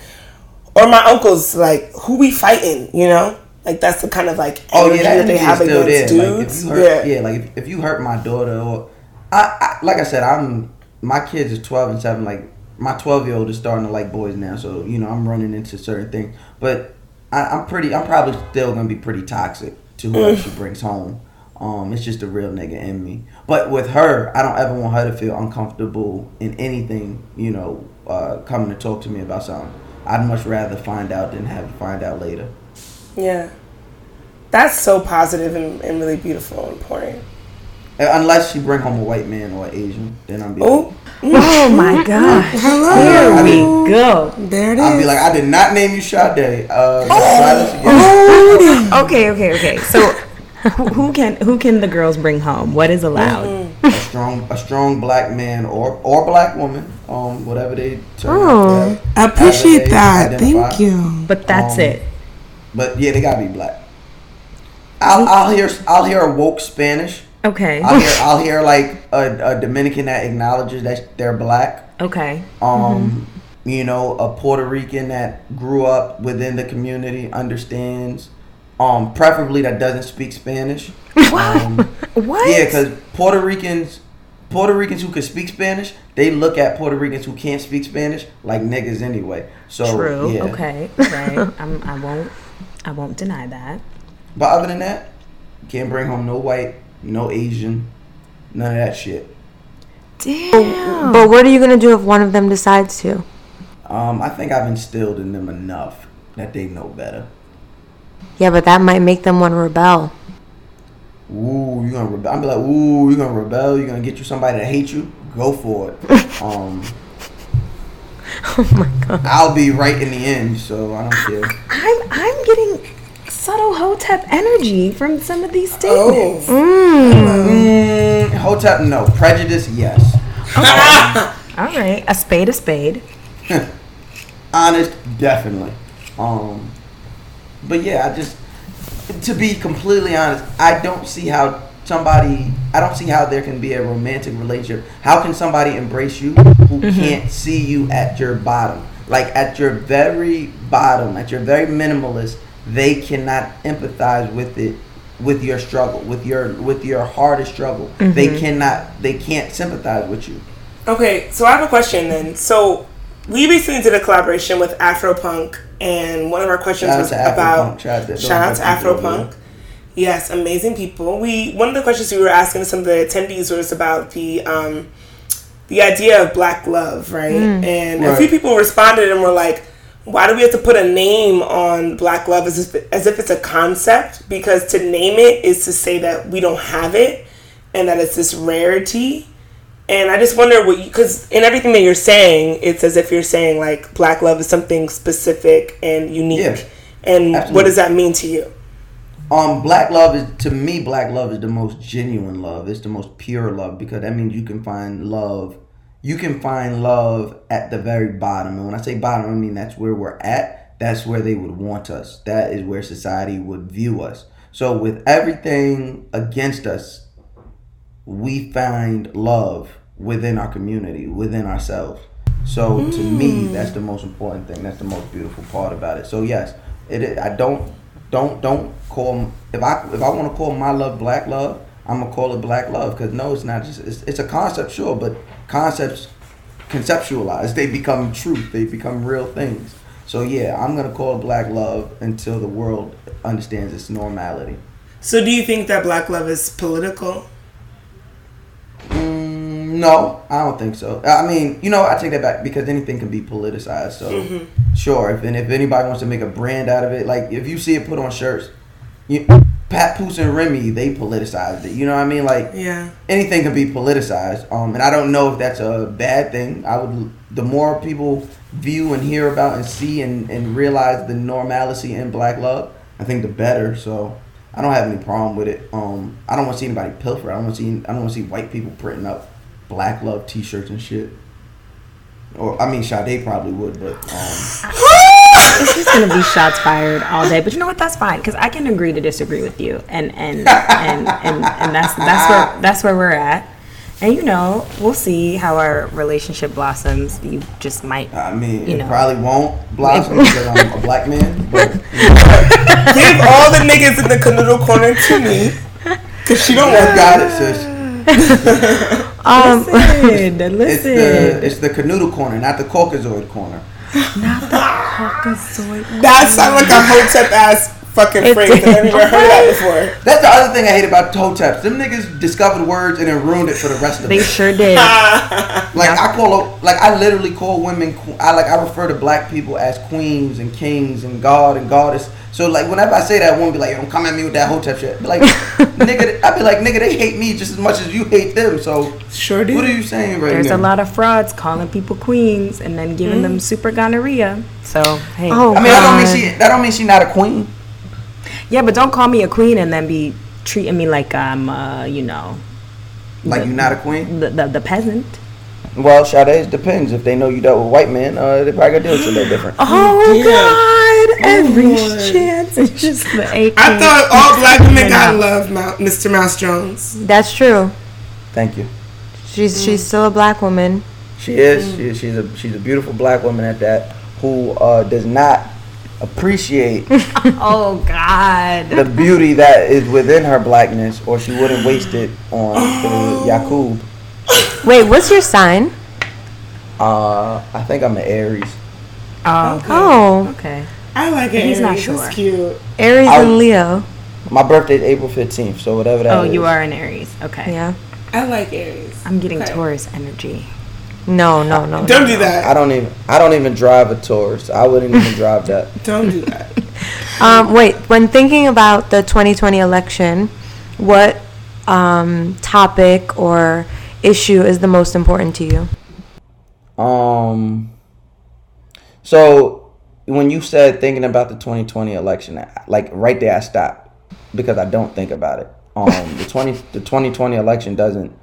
or my uncles like who we fighting you know like that's the kind of like Oh energy yeah, that they have against there. Dudes you hurt, yeah. yeah. like if, if you hurt my daughter or I, I like I said, I'm my kids is twelve and seven. Like my twelve year old is starting to like boys now, so you know I'm running into certain things. But I, I'm pretty. I'm probably still gonna be pretty toxic to whoever mm. she brings home. Um, it's just a real nigga in me. But with her, I don't ever want her to feel uncomfortable in anything. You know, uh, coming to talk to me about something. I'd much rather find out than have to find out later. yeah that's so positive and, and really beautiful and important Uh, Unless she bring home a white man or an Asian, then I'm be oh Oh my gosh. Here we go. there it I'll be like, I did not name you Sade. Uh, try this. Okay, okay, okay. So who who can who can the girls bring home? What is allowed? a strong, a strong black man or or black woman, um, whatever they turn out Oh. to have. I appreciate that identify. thank you But that's Um, it. But yeah, they gotta be black. I'll, I'll hear I'll hear a woke Spanish. Okay. I'll hear I'll hear like a, a Dominican that acknowledges that they're black. Okay. um you know a puerto rican that grew up within the community understands um preferably that doesn't speak spanish um, What? yeah because puerto ricans Puerto Ricans who can speak Spanish, they look at Puerto Ricans who can't speak Spanish like niggas anyway. So True. yeah. Okay. Right. I'm, I won't. I won't deny that. But other than that, can't bring home no white, no Asian, none of that shit. Damn. But what are you gonna do if one of them decides to? Um, I think I've instilled in them enough that they know better. Yeah, but that might make them want to rebel. Ooh, you gonna rebel? I'm be like, ooh, you're gonna rebel? You're gonna get you somebody that hates you? Go for it. um, Oh my god. I'll be right in the end, so I don't care. I'm I'm getting subtle hotep energy from some of these statements. Oh, Mm, Hotep, no. Prejudice, yes. All right, a spade, a spade. Honest, definitely. Um, but yeah, I just to be completely honest, I don't see how somebody. I don't see how there can be a romantic relationship. How can somebody embrace you who mm-hmm. can't see you at your bottom, like at your very bottom, at your very minimalist? They cannot empathize with it, with your struggle, with your with your hardest struggle. They mm-hmm. cannot. They can't sympathize with you. Okay, so I have a question then. So we recently did a collaboration with Afropunk, and one of our questions Shout out was to about Shout out to shout out to those people Afropunk. Yes, amazing people. We one of the questions we were asking some of the attendees was about the um, the idea of black love, right? And a few people responded and were like, "Why do we have to put a name on black love as if as if it's a concept? Because to name it is to say that we don't have it and that it's this rarity." And I just wonder what you, because in everything that you're saying, it's as if you're saying like black love is something specific and unique. Yeah, and what does that mean to you? Um, black love is to me. Black love is the most genuine love. It's the most pure love because that means you can find love. You can find love at the very bottom, and when I say bottom, I mean that's where we're at. That's where they would want us. That is where society would view us. So with everything against us, we find love within our community, within ourselves. So to me, mm. that's the most important thing. That's the most beautiful part about it. So yes, it. is- I don't, don't, don't call. If I if I want to call my love black love, I'm gonna call it black love because no, it's not just. It's, it's a concept, sure, but concepts conceptualize. They become truth. They become real things. So yeah, I'm gonna call it black love until the world understands its normality. So do you think that black love is political? No, I don't think so. I mean, you know, I take that back because anything can be politicized. So sure, if and if anybody wants to make a brand out of it, like if you see it put on shirts, you, Papoose and Remy, they politicized it. You know what I mean? Like Yeah. anything can be politicized. Um, and I don't know if that's a bad thing. I would, the more people view and hear about and see and, and realize the normalcy in black love, I think the better. So I don't have any problem with it. Um, I don't want to see anybody pilfer. I don't want to see. I don't want to see white people printing up black love T-shirts and shit. Or I mean, Sade probably would, but um, It's just gonna be shots fired all day. But you know what? That's fine because I can agree to disagree with you, and and and and, and that's that's where that's where we're at. And you know, we'll see how our relationship blossoms. You just might. I mean, You it know. probably won't blossom because I'm a black man. But Give all the niggas in the canoodle corner to me. Cause she don't want got it, sis. Um, Listen, It's listen. the it's the canoodle corner, not the Caucasoid corner. Not the Caucasoid. That sounds like a hotep ass fucking It phrase. I've never heard that before. That's the other thing I hate about hoteps. Them niggas discovered words and then ruined it for the rest of them. They sure did. Like I call, like I literally call women. I like I refer to black people as queens and kings and god and goddess. So like whenever I say that, a woman be like, "Don't come at me with that hotep shit." Be like, nigga, I be like, nigga, they hate me just as much as you hate them. So Sure do. what are you saying right There's now? a lot of frauds calling people queens and then giving them super gonorrhea. So hey, oh I mean, that don't mean she. That don't mean she not a queen. yeah, but don't call me a queen and then be treating me like I'm, uh, you know, Like you're not a queen. the the, the peasant. Well, Sade, depends. If they know you dealt with white men, uh, they probably gonna deal with you a little different. Oh God! Every Lord. chance it's just the AK. I thought all black women got love, Mr. Mouse Jones. That's true. Thank you. She's she's still a black woman. She is. She, she's a she's a beautiful black woman at that who uh, does not appreciate Oh God! the beauty that is within her blackness, or she wouldn't waste it on uh, Yakub. Wait, what's your sign? Uh, I think I'm an Aries. Oh, Oh, okay. I like it. He's not sure. It's cute. Aries I- and Leo. My birthday's April 15th, so whatever that Oh, is. you are an Aries. Okay. Yeah. I like Aries. I'm getting Okay. Taurus energy. No, no, no. Don't no, do no. that. I don't even. I don't even drive a Taurus. I wouldn't even drive that. Don't do that. Um, wait, when thinking about the 2020 election, what um, topic or issue is the most important to you? Um. So when you said thinking about the 2020 election, like right there, I stopped because I don't think about it. Um, the 20 the 2020 election doesn't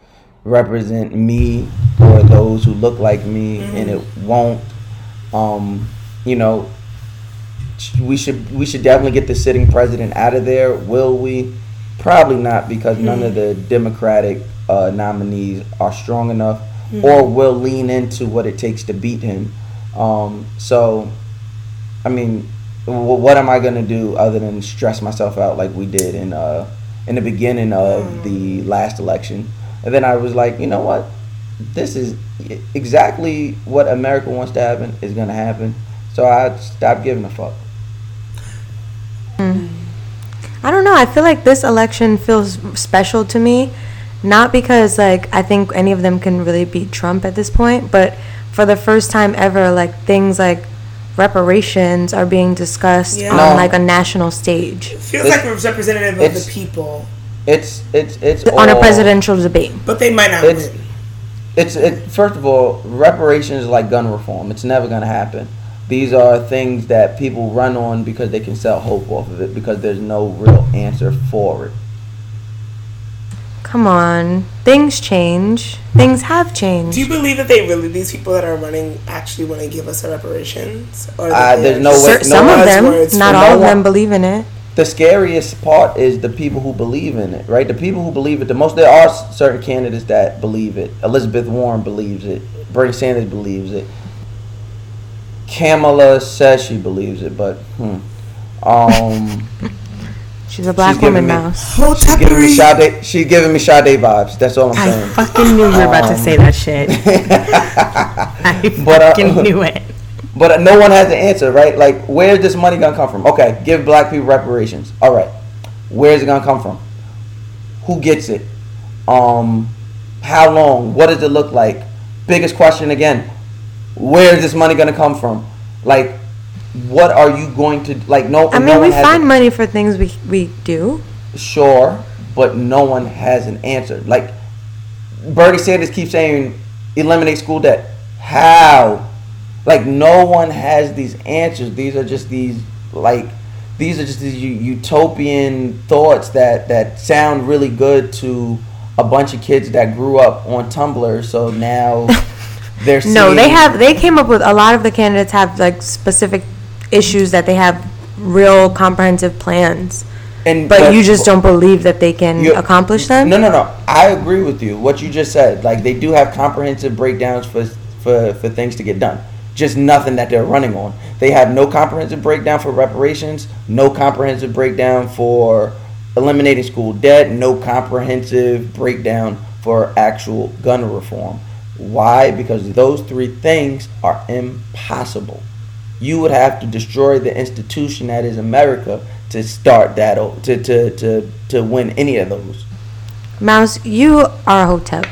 represent me or those who look like me, and it won't. Um, you know, we should we should definitely get the sitting president out of there. Will we? Probably not because none of the Democratic uh, nominees are strong enough or will lean into what it takes to beat him. Um, so, I mean, w- what am I gonna do other than stress myself out like we did in uh, in the beginning of the last election? And then I was like, you know what? This is exactly what America wants to happen is gonna happen. So I stopped giving a fuck. I don't know. I feel like this election feels special to me, not because like I think any of them can really beat Trump at this point, but for the first time ever, like things like reparations are being discussed Yeah. on No. like a national stage Feels This- like a representative of it's- the people, It's it's it's on a presidential debate. but they might not It's- win. It's it. First of all, reparations is like gun reform. It's never gonna happen. These are things that people run on because they can sell hope off of it because there's no real answer for it. Come on, things change. Things have changed. Do you believe that they really, these people that are running, actually want to give us a reparations? Or Uh, there's no way- Cer- no some of them, not all no of them, one. believe in it. The scariest part is the people who believe in it, right? The people who believe it the most. There are certain candidates that believe it. Elizabeth Warren believes it. Bernie Sanders believes it. Kamala says she believes it, but hmm. Um, She's a black She's giving woman me- mouse. Whole she's giving me Tapery. Sade. She's giving me Sade vibes. That's all I'm I saying. fucking knew you were about to say that shit. I But, uh, fucking knew it. But uh, no one has the answer, right? Like, where's this money gonna come from? Okay, give black people reparations. All right, where's it gonna come from? Who gets it? Um, how long? What does it look like? Biggest question again: Where's this money gonna come from? Like, what are you going to like? No, I mean, one we find a- money for things we we do. Sure, but no one has an answer. Like Bernie Sanders keeps saying, eliminate school debt. How? Like no one has these answers. These are just these like these are just these utopian thoughts that that sound really good to a bunch of kids that grew up on Tumblr. So now they're No, they have. They came up with a lot of the candidates have like specific issues that they have real comprehensive plans, and but you just don't believe that they can You- accomplish them. No, no, no. I agree with you. What you just said, like they do have comprehensive breakdowns for for for things to get done. Just nothing that they're running on. They have no comprehensive breakdown for reparations, no comprehensive breakdown for eliminating school debt, no comprehensive breakdown for actual gun reform. Why? Because those three things are impossible. You would have to destroy the institution that is America to start that o- to to to to win any of those. Mouse, you are a hotep.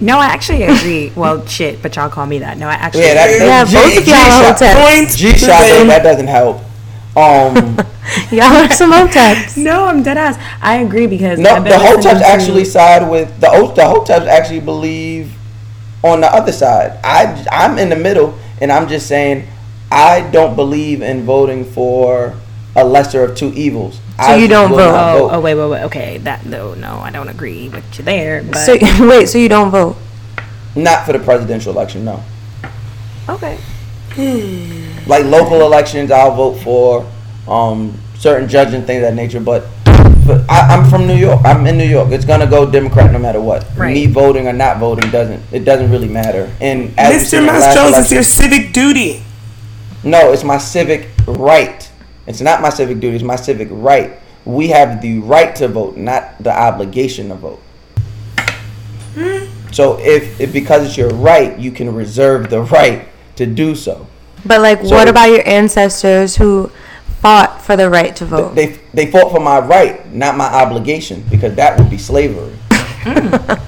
No, I actually agree. well, shit, but y'all call me that. No, I actually Yeah, that, agree. Yeah, G- both of y'all are G-shot- hoteps. G shot that doesn't help. Um, Y'all are some hoteps. No, I'm dead ass. I agree because no, the listening hoteps to- actually side with the the hoteps actually believe on the other side. I I'm in the middle, and I'm just saying I don't believe in voting for a lesser of two evils. So you don't vote? not Oh, oh, wait, wait, wait. Okay, that no, no, I don't agree with you there. But So wait, so you don't vote? Not for the presidential election, no. okay, like local elections, I'll vote for um, certain judges and things of that nature. But, but I, I'm from New York. I'm in New York. It's gonna go Democrat no matter what. Right. Me voting or not voting doesn't. It doesn't really matter. And as Mr. in the Mouse last Jones, it's your civic duty. no, it's my civic right. It's not my civic duty. It's my civic right. We have the right to vote, not the obligation to vote. Hmm? So if, if because it's your right, you can reserve the right to do so. But like, So- what about your ancestors who fought for the right to vote? They they fought for my right, not my obligation, because that would be slavery.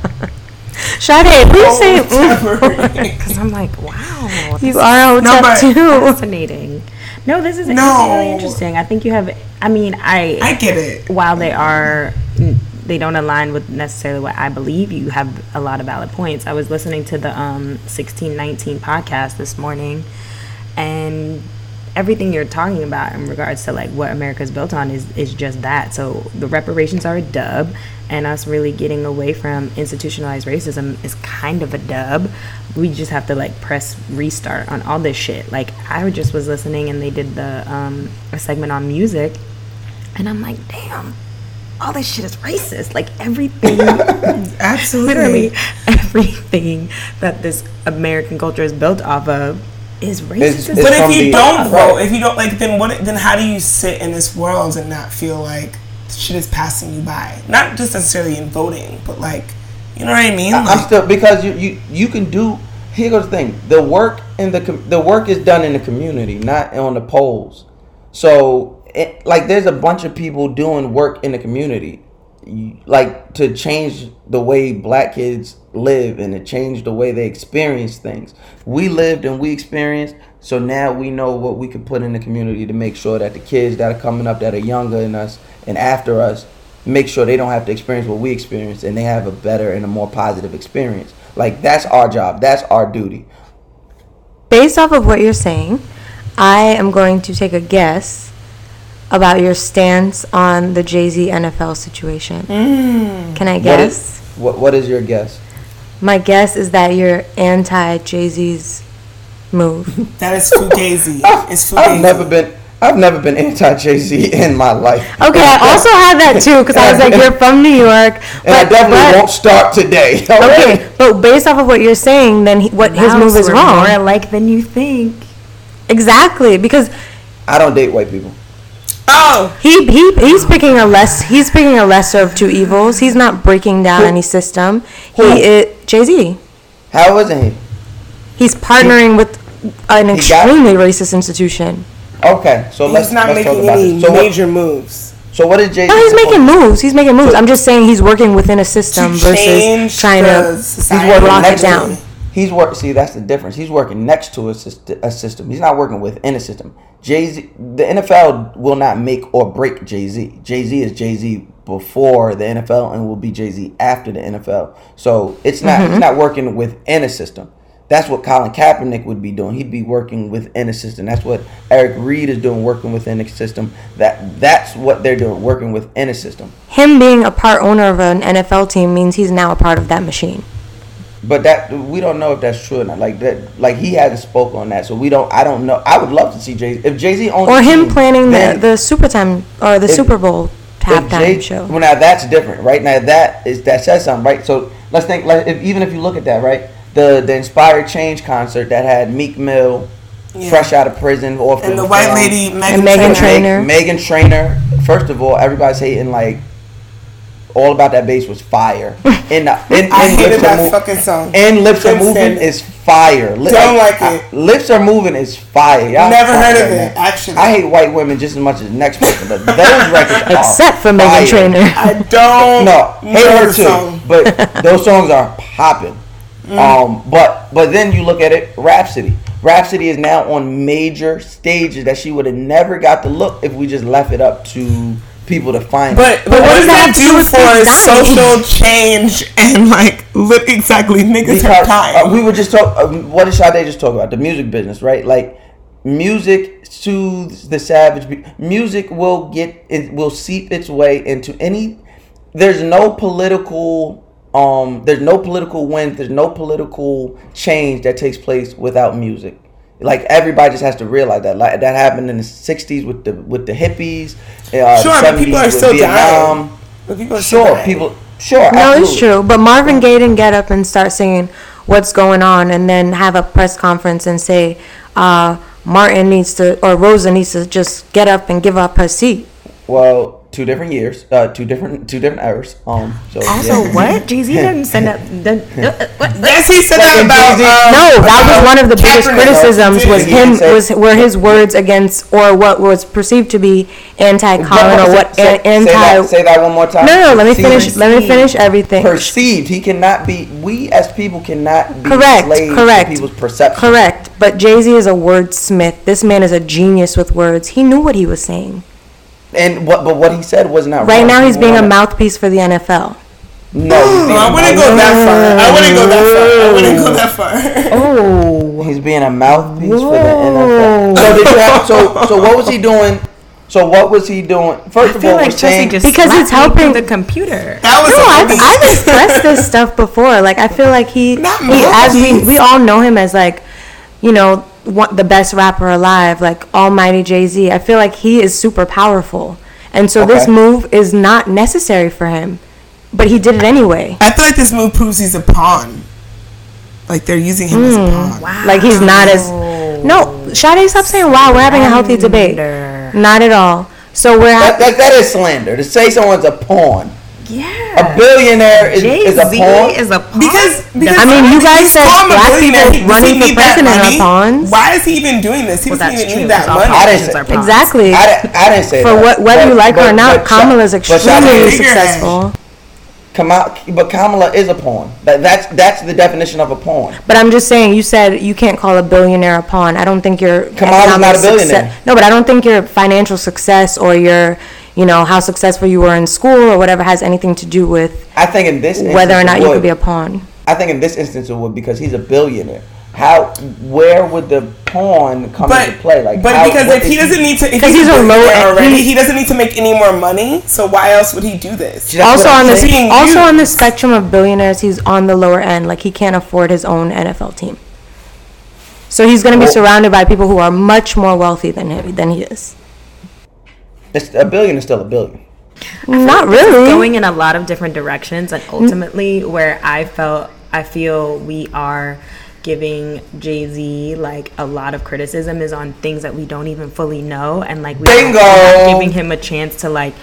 Sade, please say Because I'm like, wow, you are No, Hotep but- too. fascinating. No, this is this is No. really interesting. I think you have. I mean, I I get it. while they are they don't align with necessarily what I believe, you have a lot of valid points. I was listening to the um 1619 podcast this morning and everything you're talking about in regards to like what America's built on is is just that. So the reparations are a dub and us really getting away from institutionalized racism is kind of a dub. We just have to like press restart on all this shit. Like I just was listening and they did the um a segment on music and I'm like, damn, all this shit is racist. Like everything, Absolutely. literally everything that this American culture is built off of is racist. It's- it's But if you don't right. vote, if you don't like, then what? Then how do you sit in this world and not feel like shit is passing you by? Not just necessarily in voting, but like, you know what I mean? I- I'm still because you you you can do. Here goes the thing: the work in the com- the work is done in the community, not on the polls. So, it, like, there's a bunch of people doing work in the community, You- like to change the way black kids live and to change the way they experience things. We lived and we experienced, so now we know what we can put in the community to make sure that the kids that are coming up that are younger than us and after us make sure they don't have to experience what we experienced and they have a better and a more positive experience. Like that's our job. That's our duty. Based off of what you're saying, I am going to take a guess about your stance on the Jay Z NFL situation. Mm. Can I guess? is, what what is your guess? My guess is that you're anti Jay Z's move. that is fugazi. It's fugazi. I've never been I've never been anti Jay Z in my life. Okay, I also had that too because I was like, you're from New York, but, and I definitely but- won't start today. Okay, but based off of what you're saying, then he, what his move is wrong. More alike than you think. Exactly, because I don't date white people. Oh, he, he he's picking a less he's picking a lesser of two evils. He's not breaking down Who? any system. Who? He is Jay Z. How wasn't he? He's partnering with an extremely racist institution. Okay, so let's not let's talk making about any this. So what, major moves. so what is Jay Z? No, he's making moves. He's making moves. So- I'm just saying he's working within a system versus trying to society. He's working lock it next down. He's work. See, that's the difference. He's working next to a, a system. He's not working within a system. Jay Z, the NFL will not make or break Jay Z. Jay Z is Jay Z before the NFL and will be Jay Z after the NFL. So it's not. Mm-hmm. He's not working within a system. That's what Colin Kaepernick would be doing. He'd be working within a system. That's what Eric Reid is doing, working within a system. That that's what they're doing, working within a system. Him being a part owner of an NFL team means he's now a part of that machine. But that we don't know if that's true or not. Like that, like he hasn't spoke on that, so we don't. I don't know. I would love to see Jay. If Jay Z owns Or him team, planning the, the Super Time or the If- Super Bowl if halftime Jay- show. Well, now that's different, right? Now that is that says something, right? So let's think. Like, if, even if you look at that, right? The the Inspired Change concert that had Meek Mill, Yeah. fresh out of prison, off And the white lady, Megan, Meghan Trainor. Trainor. Meghan Trainor. First of all, everybody's hating like. All about that bass was fire. In the, in, I in hated Lips Are that Mo- fucking song. And lips are moving is fire. Li- Don't like I- it. lips are moving is fire. Y'all Never heard of it, that. actually. I hate white women just as much as the next person, but those records are Except for. Meghan Trainor. I don't No, hate know her the too, song. but those songs are popping. Mm. Um, but but then you look at it, Rapsody. Rapsody is now on major stages that she would have never got to look if we just left it up to people to find. But, it. but what does that have do do for kids social change and like look exactly niggas are because dying? uh, we were just talk. Um, what did Sade just talk about? The music business, right? Like music soothes the savage. be- Music will get it will seep its way into any. There's no political. Um, there's no political wins. There's no political change that takes place without music. Like everybody just has to realize that. Like that happened in the '60s with the with the hippies. Uh, Sure, the but people are still Vietnam. dying. But people are Sure, dying. people. Sure, No, it's true. But Marvin Gaye didn't get up and start singing what's going on and then have a press conference and say uh, Martin needs to or Rosa needs to just get up and give up her seat. Well, two different years, uh, two different two different eras. Um, so Also, yeah. what? Jay Z didn't send up. Didn't, uh. Yes, he said Like that about. Jay-Z- um, No, that was one of the biggest criticisms was him was were his words against or what was perceived to be anti-Colin or what Say, say anti. that, say that one more time. No, no, let me finish. Perceived- Let me finish everything. Perceived. He cannot be. We as people cannot be Correct, slaves correct. to people's perception. Correct, but Jay Z is a wordsmith. This man is a genius with words. He knew what he was saying. And what? But what he said was not Right wrong. now, he's He being a mouthpiece for the NFL. No, he's being No, I a wouldn't go that far. I wouldn't go that far. I wouldn't go that far. Oh, He's being a mouthpiece for the NFL. So did you have, so so what was he doing? So what was he doing? First I of all, like saying just Because slapped it's me helping- the computer. That was No, a I've. I've expressed this stuff before. Like I feel like he, Not he as we we all know him as like, you know, one, the best rapper alive, like Almighty Jay Z. I feel like he is super powerful, and so this move is not necessary for him, but he did it anyway. I feel like this move proves he's a pawn. Like they're using him as a Hmm. pawn. Like he's not as no. Sade, stop saying wow. We're having a healthy debate. Not at all. So we're that, ha- that, that is slander to say someone's a pawn. Yeah. A billionaire is, Jay is a Z pawn. is a pawn. Because, because I mean, you guys he's said calling black people He- does he running for president are money? pawns? Why is he even doing this? He well, doesn't even true. need that All money. I didn't say- exactly. I, didn't- I didn't say For that. what, whether But- you like her or not, but Kamala is extremely Figurehead. successful. Kama- but Kamala is a pawn. That, that's that's the definition of a pawn. But I'm just saying, you said you can't call a billionaire a pawn. I don't think your Kamala's not a billionaire. success- No, but I don't think your financial success or your, you know, how successful you were in school or whatever has anything to do with I think in this whether or not it you could be a pawn. I think in this instance it would because he's a billionaire. How where would the pawn come But, into play? Like, but how- because if he doesn't need to, if 'Cause he's, he's a a low- billionaire already, he- he doesn't need to make any more money. So why else would he do this? Also on the saying. also Being on the spectrum of billionaires, he's on the lower end. Like he can't afford his own NFL team. So he's going to be Well- surrounded by people who are much more wealthy than him than he is. It's, a billion is still a billion. Not This is really. going in a lot of different directions, and ultimately, where I felt, I feel we are giving Jay Z like a lot of criticism is on things that we don't even fully know, and like we Bingo! are not giving him a chance to like,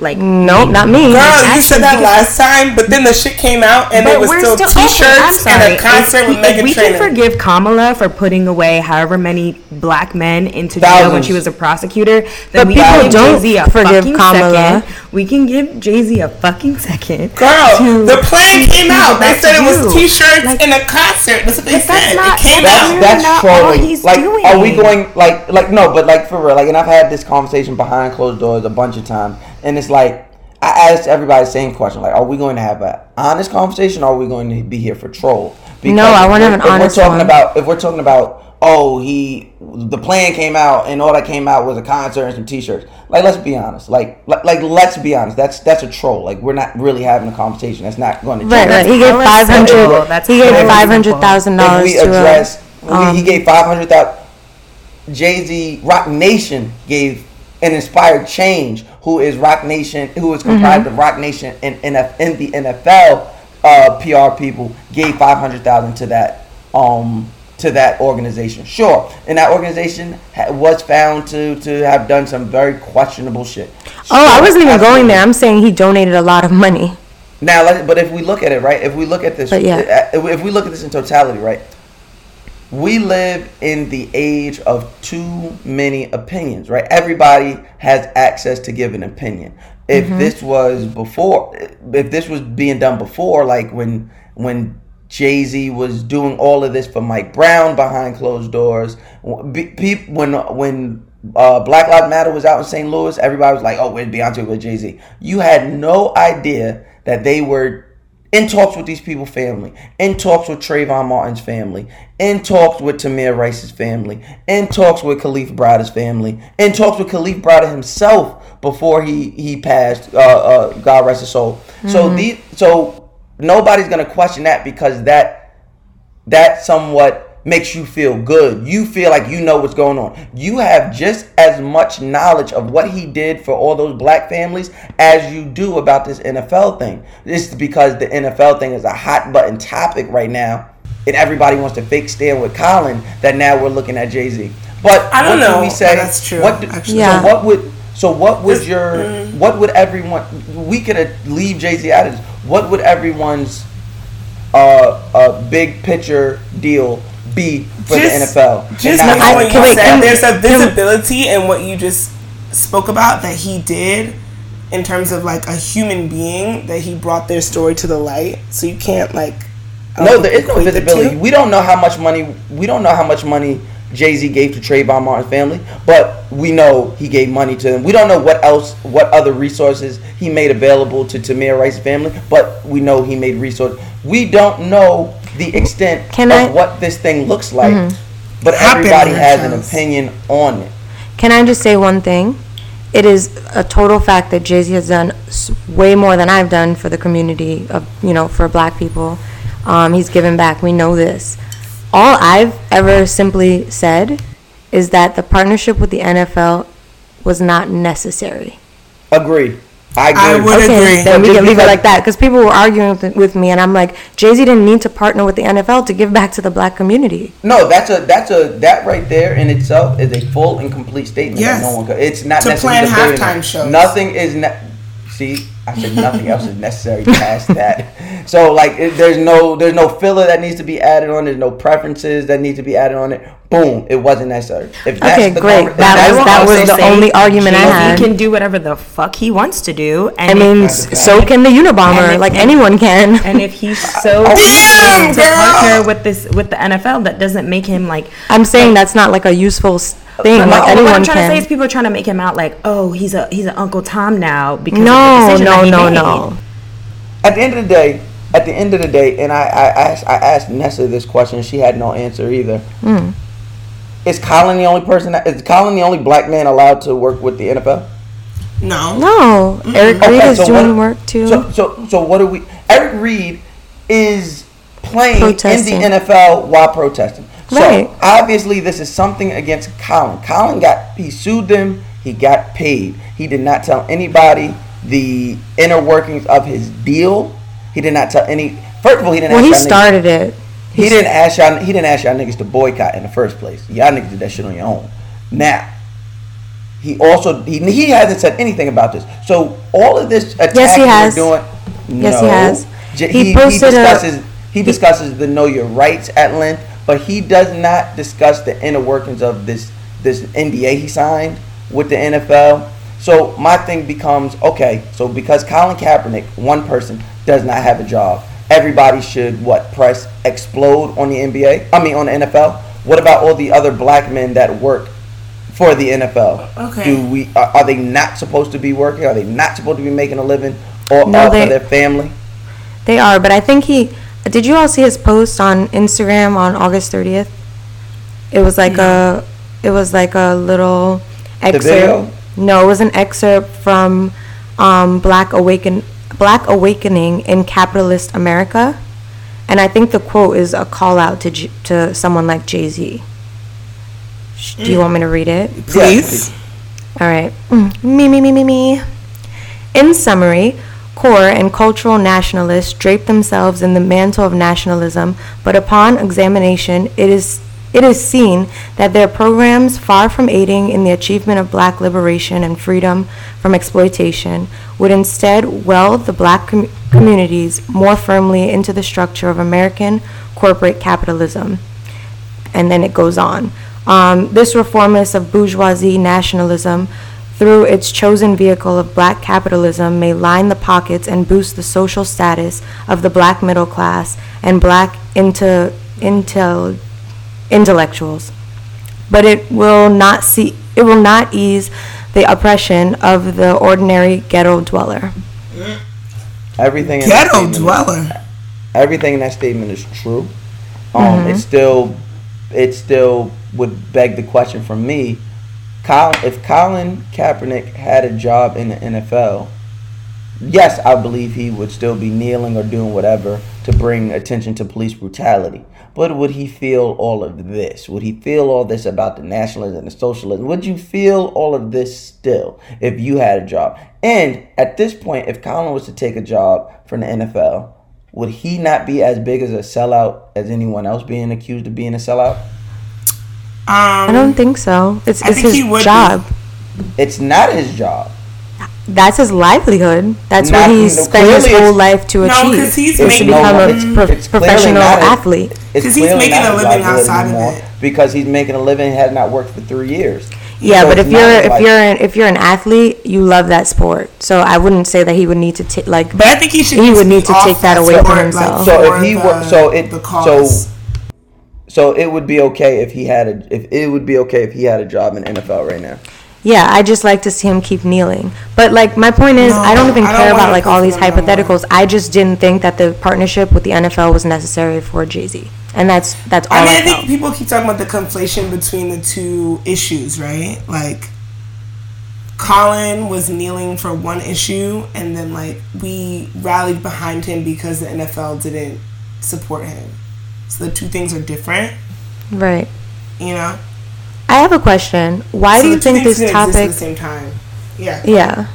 like Nope, not me. Girl, you said that because- last time, but then the shit came out and it was still, okay, t-shirts I'm and a concert If- with if Meghan we Trainor. can forgive Kamala for putting away however many black men into jail when she was a prosecutor, But we people don't Jay Z a forgive fucking Kamala. second. We can give Jay Z a fucking second. Girl, to- the plan came out. They said it was t-shirts Like- and a concert. That's what they said. not- it came that's out. really That's not all trolling. he's like, doing. are we going like like no? But like for real, like, and I've had this conversation behind closed doors a bunch of times, and it's like I asked everybody the same question: like, are we going to have an honest conversation, or are we going to be here for troll? No, I if wanna we're- have an if honest We're talking one. about if we're talking about oh he the plan came out and all that came out was a concert and some t-shirts. Like let's be honest. Like like, like let's be honest. That's that's a troll. Like we're not really having a conversation. That's not going to Right, change. right. He gave hella five That's He gave hella five simple. hundred thousand if dollars we to address, a. we, um, he gave five hundred thousand. Jay Z, Roc Nation gave an inspired change. Who is Roc Nation? Who is comprised Mm-hmm. of Roc Nation and NF, in the NFL uh, PR people gave five hundred thousand to that um to that organization. Sure, and that organization ha- was found to to have done some very questionable shit. Oh, I wasn't even going there. I'm saying he donated a lot of money. Now, but if we look at it, right? If we look at this, yeah. uh, if we look at this in totality, right? We live in the age of too many opinions, right? Everybody has access to give an opinion. If Mm-hmm. this was before, if this was being done before, like when when Jay Z was doing all of this for Mike Brown behind closed doors, when when uh, Black Lives Matter was out in St. Louis, everybody was like, "Oh, where's Beyonce with Jay Z?" You had no idea that they were in talks with these people's family, in talks with Trayvon Martin's family, in talks with Tamir Rice's family, in talks with Kalief Browder's family, in talks with Kalief Browder himself before he he passed. Uh, uh, God rest his soul. So these, so nobody's gonna question that because that that somewhat makes you feel good. You feel like you know what's going on. You have just as much knowledge of what he did for all those black families as you do about this NFL thing. This is because the NFL thing is a hot button topic right now. And everybody wants to fake stand with Colin that now we're looking at Jay Z. But I don't what do know we say? that's true, What do, actually. Yeah. So what would So what would This- your mm. what would everyone we could leave Jay Z out of this. What would everyone's uh, uh big picture deal be for Just- the NFL? Just before I- you can we- said, there's a visibility in what you just spoke about that he did in terms of like a human being that he brought their story to the light. So you can't like No, there is no visibility. We don't know how much money. We don't know how much money Jay Z gave to Trayvon Martin's family, but we know he gave money to them. We don't know what else, what other resources he made available to Tamir Rice's family, but we know he made resources. We don't know the extent Can of I- Mm-hmm. what this thing looks like, but everybody has an opinion on it. Can I just say one thing? It is a total fact that Jay Z has done way more than I've done for the community of, you know, for black people. Um, he's given back. We know this. All I've ever simply said is that the partnership with the NFL was not necessary. Agreed. I agree. I would Okay, agree. then we can leave it like that because people were arguing with, with me, and I'm like, Jay Z didn't need to partner with the NFL to give back to the black community. No, that's a that's a that right there in itself is a full and complete statement Yes. that no one could. It's not To necessary plan debating halftime shows. Nothing is ne- See, I said nothing else is necessary past that. So like, it, there's no there's no filler that needs to be added on. There's no preferences that need to be added on it. Boom, it wasn't necessary. If that's Okay, the great. conver- if That that's was- the that was conversation- the only argument I Jay-Z had. can do whatever the fuck he wants to do. And I mean, if- s- so can the And Unabomber. Like he- anyone can. and if he's so Damn, to partner with this with the NFL, that doesn't make him like. I'm saying that's not like a useful s- thing. But Like what anyone I'm trying to say can. is people are trying to make him out like, oh, he's a he's an Uncle Tom now because No, of the decision no, that he no, made. no. At the end of the day, at the end of the day, and I, I asked I asked Nessa this question, she had no answer either. Hmm. Is Colin the only person? That, is Colin the only black man allowed to work with the NFL? No. No, Eric Reid is so doing what- work too. So, so, so what do we? Eric Reid is playing Protesting. in the NFL while protesting. Right. So obviously, this is something against Colin. Colin got he sued them. He got paid. He did not tell anybody the inner workings of his deal. He did not tell any. First of all, he didn't. well, ask he y'all started it. He didn't ask y'all. He didn't ask y'all niggas to boycott in the first place. Y'all niggas did that shit on your own. Now, he also he, he hasn't said anything about this. So all of this attack Yes, he you're has. doing. Yes, he has. J- He He, he, posted a- discusses he discusses the know your rights at length, but he does not discuss the inner workings of this this NDA he signed with the NFL. So my thing becomes okay. So because Colin Kaepernick, one person, does not have a job, everybody should what press explode on the NBA? I mean on the NFL. What about all the other black men that work for the NFL? Okay. Do we are, are they not supposed to be working? Are they not supposed to be making a living or, No, or they- for their family? They are, but I think he. Did you all see his post on Instagram on August 30th? It was like a. It was like a little excerpt. video? No, it was an excerpt from um, Black Awaken Black Awakening in Capitalist America, and I think the quote is a call out to J- to someone like Jay Z. Do you want me to read it? Please. All right. Mm. Me, me, me, me, me. In summary, core and cultural nationalists drape themselves in the mantle of nationalism, but upon examination, it is it is seen that their programs, far from aiding in the achievement of black liberation and freedom from exploitation, would instead weld the black com- communities more firmly into the structure of American corporate capitalism and then it goes on. Um, this reformist of bourgeoisie nationalism, through its chosen vehicle of black capitalism, may line the pockets and boost the social status of the black middle class and black into, intel, intellectuals. But it will not see, it will not ease the oppression of the ordinary ghetto dweller. Everything in that Ghetto statement- dweller. Everything in that statement is true. Um, it still, it still would beg the question from me. Colin, if Colin Kaepernick had a job in the NFL, yes, I believe he would still be kneeling or doing whatever to bring attention to police brutality. But would he feel all of this? Would he feel all this about the nationalism and the socialism? Would you feel all of this still if you had a job? And at this point, if Colin was to take a job from the NFL, would he not be as big as a sellout as anyone else being accused of being a sellout? Um, I don't think so. It's, I it's think he his would be. job. It's not his job. That's his livelihood. That's Not- what no, he's spent his whole life to achieve. No, achieve. 'cause he's is to making- become no, a it's- pro- it's professional athlete. It's 'Cause he's making a living livelihood outside of it. because he's making a living has not worked for three years. Yeah, So but if you're if like- you're an, if you're an athlete, you love that sport. So I wouldn't say that he would need to take like. But I think he should. He would need to take that away from sport, himself. So if he were- so it- so- So it would be okay if he had a if it would be okay if he had a job in NFL right now. Yeah, I just like to see him keep kneeling. But like my point is, I don't even I don't care about like all these pushing them no more. hypotheticals. I just didn't think that the partnership with the NFL was necessary for Jay Z, and that's that's all I I, mean, I felt. think people keep talking about the conflation between the two issues, right? Like, Colin was kneeling for one issue, and then like we rallied behind him because the NFL didn't support him. So the two things are different, right. you know. I have a question. Why So do you think this exist at topic? the same time? Yeah. Yeah.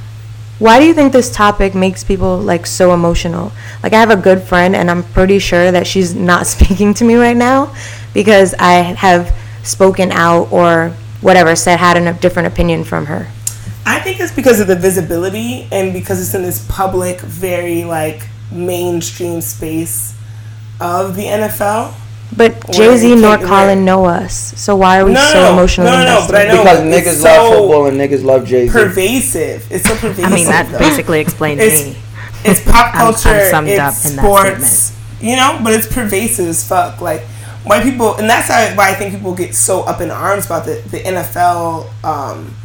Why do you think this topic makes people like so emotional? Like I have a good friend and I'm pretty sure that she's not speaking to me right now because I have spoken out or whatever, said had a different opinion from her. I think it's because of the visibility and because it's in this public, very like mainstream space of the NFL. But Where Jay Z you nor can't- Colin know us, so why are we No, no, so no. emotionally No, no, no, invested? but I know- Because it's niggas love so football and niggas love Jay Z. Pervasive. It's so pervasive. I mean, that though. basically explains it's, me. It's pop I'm- I'm culture. summed it's up in that sports. You know, but it's pervasive as fuck. Like white people, and that's how, why I think people get so up in arms about the the NFL. Um,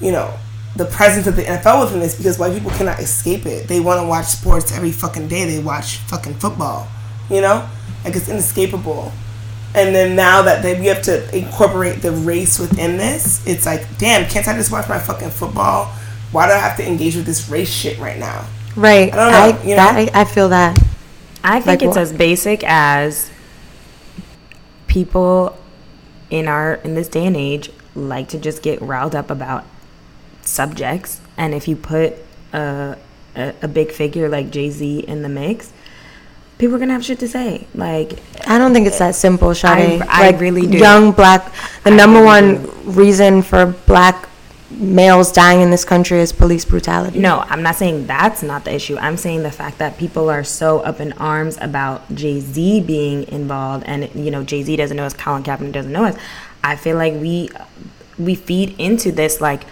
you know, the presence of the NFL within this because white people cannot escape it. They want to watch sports every fucking day. They watch fucking football. You know, like it's inescapable. And then now that they, we have to incorporate the race within this, it's like, damn, can't I just watch my fucking football? Why do I have to engage with this race shit right now? right. I don't know, I, you know? that, I, I feel that. I think Like it's what? as basic as people in our in this day and age like to just get riled up about subjects, and if you put a a, a big figure like Jay Z in the mix, people are gonna have shit to say. Like I don't think it's that simple, Sade. I really do. Young black, the I number really one reason for black males dying in this country is police brutality. No, I'm not saying that's not the issue. I'm saying the fact that people are so up in arms about Jay Z being involved, and you know Jay Z doesn't know us, Colin Kaepernick doesn't know us. I feel like we we feed into this like,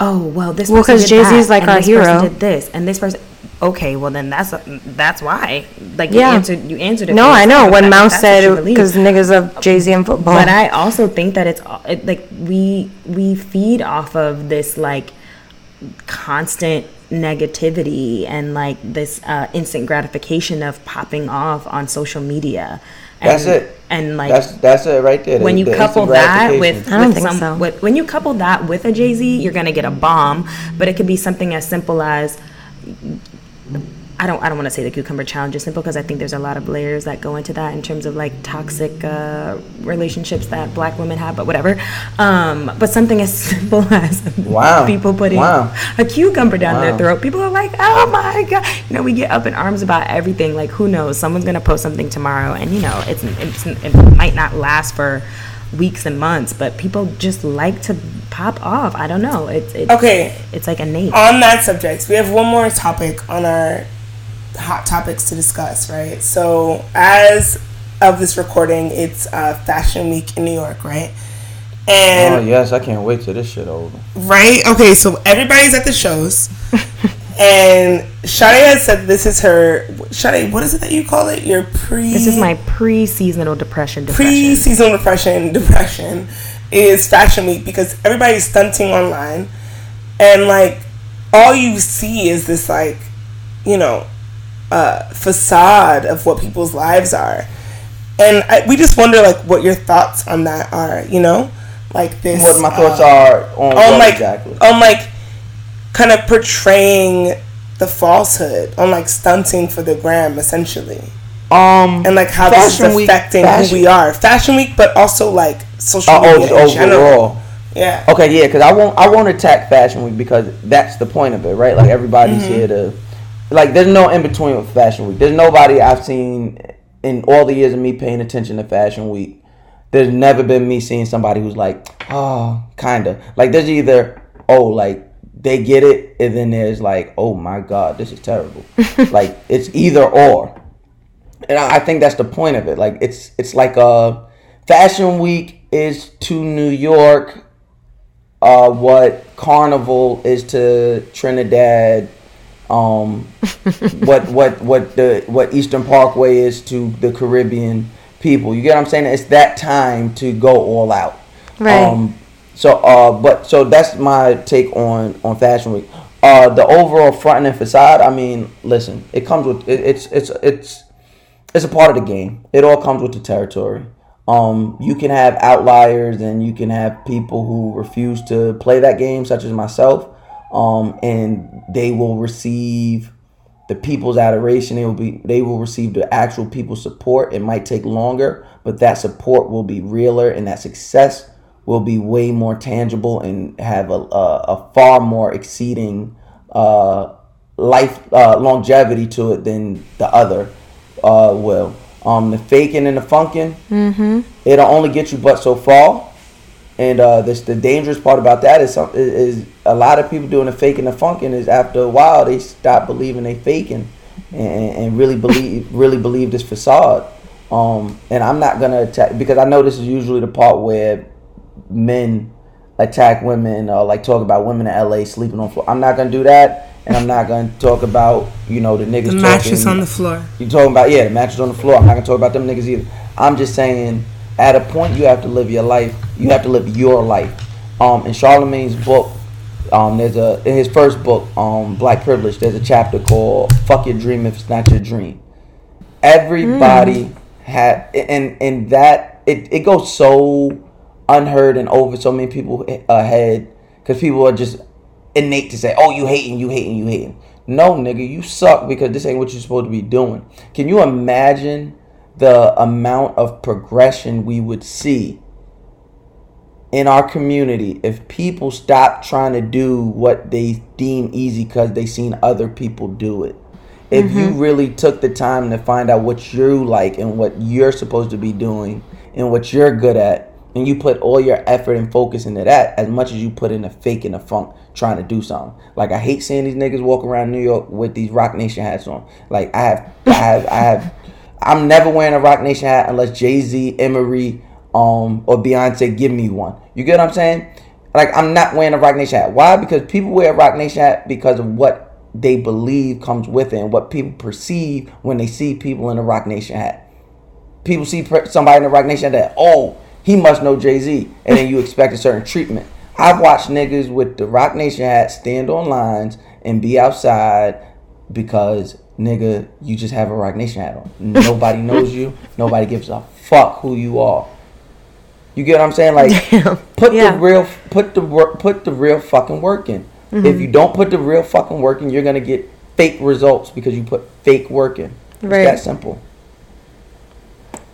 oh well, this Well, person 'cause did Jay-Z's that, like our hero. did this, and this person. Okay, well then that's that's why. Like Yeah. you answered, you answered it. No, I know. When That- Mouse said because niggas of Jay Z and football. But I also think that it's all- it, like we we feed off of this like constant negativity and like this uh, instant gratification of popping off on social media. And, That's it. And like That's that's it right there. when the- you the couple that with, I don't with think some, so. with, when you couple that with a Jay Z, you're gonna get a bomb. But it could be something as simple as I don't I don't want to say the cucumber challenge is simple because I think there's a lot of layers that go into that in terms of like toxic uh, relationships that black women have, but whatever. Um, but something as simple as Wow. people putting Wow. a cucumber down their throat. People are like, oh my god, you know, we get up in arms about everything. Like, who knows? Someone's gonna post something tomorrow, and you know, it's, it's it might not last for weeks and months, but people just like to pop off. I don't know. It's, it's Okay. It's like innate. On that subject, we have one more topic on our hot topics to discuss, right? So, as of this recording, it's uh, Fashion Week in New York, right? And Oh yes, I can't wait till this shit over. Right? Okay, so everybody's at the shows. and Sade has said this is her Sade, what is it that you call it? Your pre This is my pre-seasonal depression. depression. pre seasonal depression depression is fashion week because everybody's stunting online and like all you see is this like, you know, uh, facade of what people's lives are. And I, we just wonder like what your thoughts on that are, you know? Like this What my thoughts uh, are on on like exactly? on like kind of portraying the falsehood on like stunting for the gram essentially Um, and like how this is affecting who we are fashion week but also like social uh, media oh, in general overall. yeah Okay, yeah, because I won't I won't attack Fashion Week because that's the point of it, right? Like everybody's Mm-hmm. here to, like, there's no in between with Fashion Week. There's nobody I've seen in all the years of me paying attention to Fashion Week. There's never been me seeing somebody who's like, oh, kinda. Like there's either oh, like they get it, and then there's like, oh my god, this is terrible. like it's either or, and I, I think that's the point of it. Like it's it's like a Fashion Week is to New York, uh, what Carnival is to Trinidad. Um, what what what the what Eastern Parkway is to the Caribbean people. You get what I'm saying? It's that time to go all out. Right. Um, so uh, but so that's my take on on Fashion Week. Uh, the overall front and facade. I mean, listen, it comes with it, it's it's it's it's a part of the game. It all comes with the territory. Um, you can have outliers and you can have people who refuse to play that game, such as myself, um, and they will receive the people's adoration. They will be they will receive the actual people's support. It might take longer, but that support will be realer, and that success will be way more tangible and have a a, a far more exceeding uh, life uh, longevity to it than the other uh, will. Um, the faking and the funking, mm-hmm. it'll only get you but so far. And uh, this the dangerous part about that is, some, is is a lot of people doing the faking and the funking is after a while they stop believing they faking and, and really believe really believe this facade. Um, and I'm not gonna attack because I know this is usually the part where men attack women or like talk about women in LA sleeping on floor. I'm not gonna do that, and I'm not gonna talk about you know the niggas The mattress talking, on the floor. you talking about yeah, the mattress on the floor. I'm not gonna talk about them niggas either. I'm just saying, at a point you have to live your life. You have to live your life. Um, in Charlemagne's book, um, there's a in his first book, um, Black Privilege. There's a chapter called "Fuck Your Dream If It's Not Your Dream." Everybody had, and and that it it goes so unheard and over so many people ahead because people are just innate to say, "Oh, you hating, you hating, you hating." No, nigga, you suck because this ain't what you're supposed to be doing. Can you imagine the amount of progression we would see in our community if people stop trying to do what they deem easy because they seen other people do it? If you mm-hmm. really took the time to find out what you like and what you're supposed to be doing and what you're good at, and you put all your effort and focus into that as much as you put in a fake and a funk trying to do something. Like I hate seeing these niggas walk around New York with these Roc Nation hats on. Like I have, I have, I have. I'm never wearing a Roc Nation hat unless Jay Z, Emory, um, or Beyonce give me one. You get what I'm saying? Like I'm not wearing a Roc Nation hat. Why? Because people wear a Roc Nation hat because of what they believe comes with it and what people perceive when they see people in a Roc Nation hat people see somebody in a Roc Nation hat that oh he must know Jay Z, and then you expect a certain treatment. I've watched niggas with the Roc Nation hat stand on lines and be outside because nigga you just have a Roc Nation hat on. Nobody knows you. Nobody gives a fuck who you are. You get what I'm saying? Like Damn. put Yeah. the real put the work put the real fucking work in. If mm-hmm. you don't put the real fucking work in, you're gonna get fake results because you put fake work in. It's Right. that simple.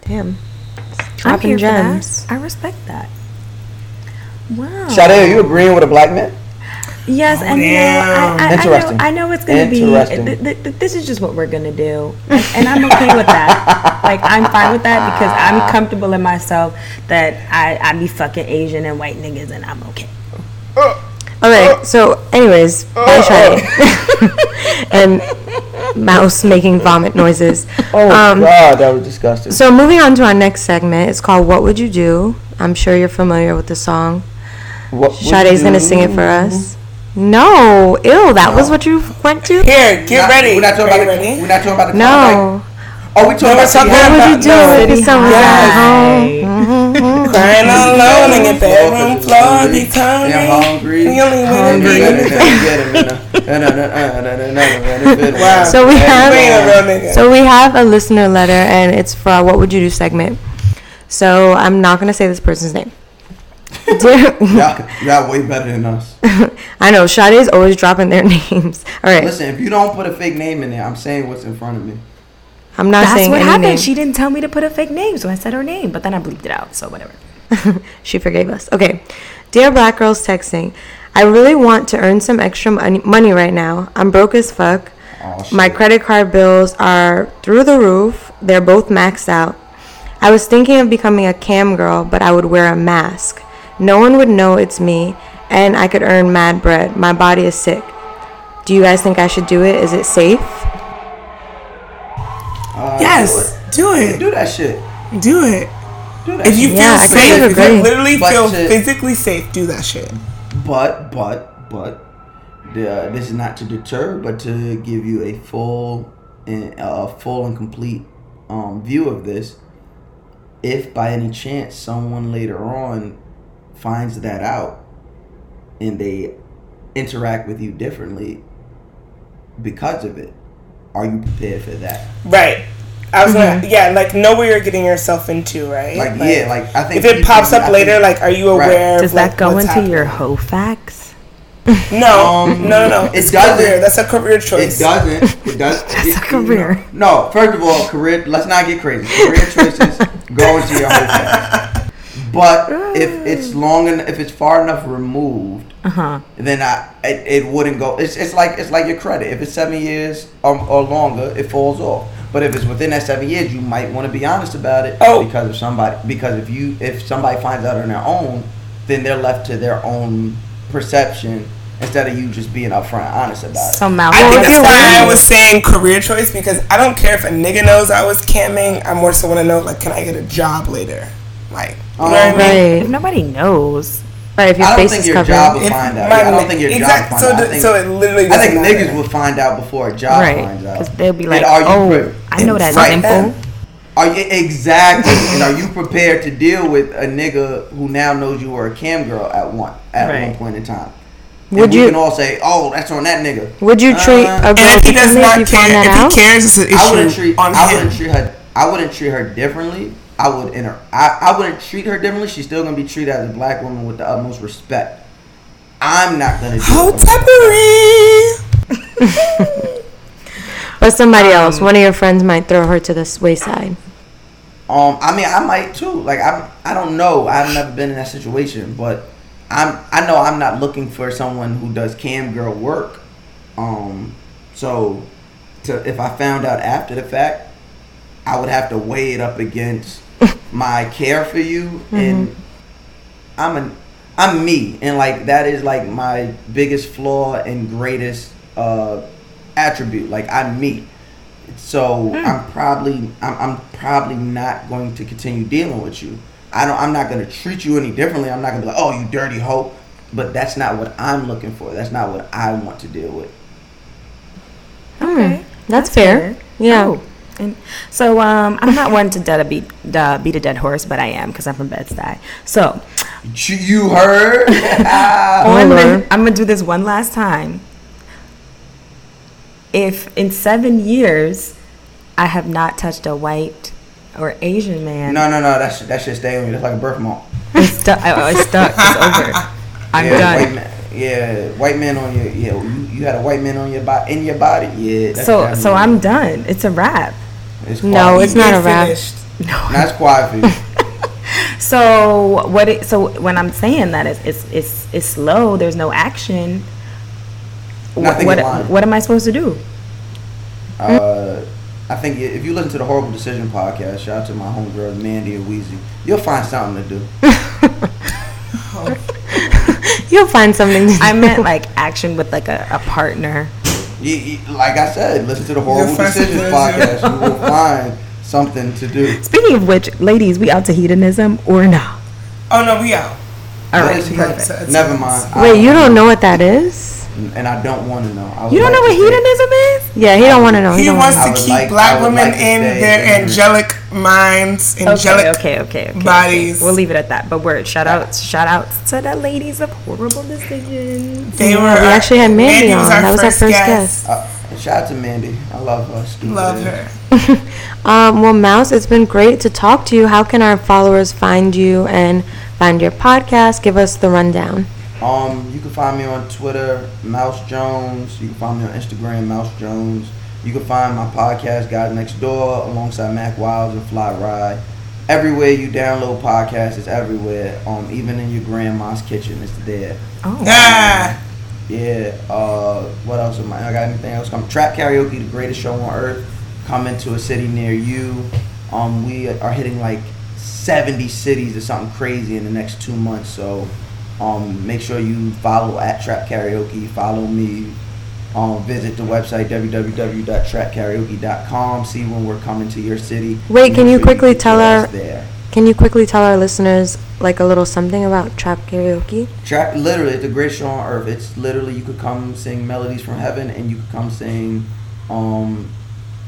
Damn. I'm Dropping here gems. for that. I respect that. Wow. Sade, are you agreeing with a black man? Yes, and you know, I, I, I know, I know it's gonna be. Th- th- th- this is just what we're gonna do, and, and I'm okay with that. Like I'm fine with that because I'm comfortable in myself that I I be fucking Asian and white niggas, and I'm okay. Okay, uh, so anyways, uh, uh, I tried and mouse making vomit noises. Oh Um, god, that was disgusting. So moving on to our next segment, it's called "What Would You Do." I'm sure you're familiar with the song. What would Sade's gonna sing it for us. No, ew, that was what you went to. Here, get Not- ready. We're not talking Are you about ready? the, We're not talking about the No. Klondike. Oh, we talking No, about we're talking the- What would you do No. if City someone High. at home? Crying alone in your bedroom floor, be telling You're me hungry. you only want Hungry. Wow. So we You ain't a have so we have a listener letter, and it's for our "What Would You Do" segment. So I'm not gonna say this person's name. Dear, Y'all, y'all way better than us. I know Sade's always dropping their names. All right, Listen, if you don't put a fake name in there, I'm saying what's in front of me. I'm not saying. That's saying what any happened. name. She didn't tell me to put a fake name, so I said her name, but then I bleeped it out. So whatever. she forgave us. Okay. Dear Black Girls Texting, I really want to earn some extra money, money right now. I'm broke as fuck. Oh. My credit card bills are through the roof. They're both maxed out. I was thinking of becoming a cam girl, but I would wear a mask. No one would know it's me, and I could earn mad bread. My body is sick. Do you guys think I should do it? Is it safe? Uh, Yes, do Do it. it. Do that shit. Do it. Do that If you shit. Feel think safe, if you literally But feel to- physically safe, do that shit. But but but the, this is not to deter, but to give you a full and a full and complete um, view of this. If by any chance someone later on finds that out and they interact with you differently because of it, are you prepared for that? Right. I was gonna, yeah, like know where you're getting yourself into, right? Like, yeah, like I think if it pops up I later, think- like, are you Right. aware? Does of, like, that go what's into your happening? hoe facts? No, Um, no, no, no. it It's doesn't. career. That's a career choice. It doesn't. It does. That's a career. No, first of all, career. Let's not get crazy. Career choices go into your whole thing. But if it's long and if it's far enough removed, Uh huh. then I it, it wouldn't go. It's, it's like it's like your credit. If it's seven years or, or longer, it falls off. But if it's within that seven years, you might want to be honest about it. Oh. because of somebody. Because if you if somebody finds out on their own, then they're left to their own perception instead of you just being upfront and honest about it. So Mal, I think that's you're why I was saying career choice because I don't care if a nigga knows I was camming. I more so want to know like, can I get a job later? Like, you know what I mean? if nobody knows, Right. If your I don't face think is your covered. job will find out. my Yeah, I don't think your exact- job will find out. the- so it literally I think niggas matter. will find out before a job right? finds out. Because they'll be like, are you "Oh, pre- I know that Right. simple." Are you exactly? and are you prepared to deal with a nigga who now knows you were a cam girl at one at one point in time? Would and we you- can all say, "Oh, that's on that nigga." Would you treat Uh, a And if he does not find care, if out? he cares, it's an issue I wouldn't treat. on I wouldn't treat her. I wouldn't treat her differently. I would inter. I, I wouldn't treat her differently. She's still gonna be treated as a black woman with the utmost respect. I'm not gonna do Oh, it. Teppery. But somebody Um, else, one of your friends might throw her to the wayside. Um, I mean, I might too. Like, I, I don't know. I've never been in that situation, but I'm, I know I'm not looking for someone who does cam girl work. Um, so, to if I found out after the fact, I would have to weigh it up against my care for you, mm-hmm. and I'm an, I'm me, and like that is like my biggest flaw and greatest uh attribute. Like I'm me. So mm. I'm probably I'm, I'm probably not going to continue dealing with you. I don't I'm not going to treat you any differently. I'm not going to be like, "Oh, you dirty hoe." But that's not what I'm looking for. That's not what I want to deal with. Hmm. Okay, That's, fair. Yeah. Oh. And so um, I'm not one to dead beat uh, beat a dead horse, but I am because I'm from Bed Stuy. So You- You heard? I'm gonna, I'm gonna do this one last time. If in seven years I have not touched a white or Asian man, no, no, no. That should, that should stay on you. That's like a birthmark. it's stuck. I- It's stuck. It's over. I'm yeah, done. White man, yeah, white man on your yeah. You, you had a white man on your body in your body. Yeah. That's So so I'm done. It's a wrap. It's No, it's not a Get wrap. finished. That's quiet for. So what? It, so when I'm saying that it's it's it's, it's slow. There's no action. And I What think what, you're what am I supposed to do? Uh, I think if you listen to the Horrible Decision podcast, shout out to my homegirls Mandy and Weezy, you'll find something to do. You'll find something to do. I meant like action with like a, a partner. You, you, like I said, listen to the Horrible Decisions something to do. podcast. You will find something to do. Speaking of which, ladies, we out to hedonism or no? Oh no, we out. All What perfect. Never mind. I- Wait, you don't know what that is? And I don't want to know. I You don't like know what to hedonism is? Yeah, he don't want to know. He, He wants wanna I to would keep like- black women like in their in- angelic minds, angelic. Okay, okay, okay, okay. bodies. okay. We'll leave it at that. But word, shout outs, shout outs to the ladies of horrible decisions. They Yeah, were. we our- actually had Mandy was on. our That was our first guest. Uh, shout out to Mandy. I love her. Stupid Love her. Um, well, Mouse, it's been great to talk to you. How can our followers find you and find your podcast? Give us the rundown. Um, you can find me on Twitter, Mouse Jones. You can find me on Instagram, Mouse Jones. You can find my podcast, Guys Next Door, alongside Mack Wilds and Fly Ride. Everywhere you download podcasts, it's everywhere. Um, even in your grandma's kitchen, it's there. Oh, Ah, Yeah. Uh, what else am I? I got anything else? Come Trap Karaoke, the greatest show on earth, coming to a city near you. Um, we are hitting like 70 cities or something crazy in the next two months. So, Um, make sure you follow at Trap Karaoke. Follow me. Um, visit the website www.trapkaraoke.com. See when we're coming to your city. Wait, can you sure quickly tell our- there. Can you quickly tell our listeners like a little something about trap karaoke? Trap, literally, it's the greatest show on earth. It's literally you could come sing melodies from heaven, and you could come sing, um,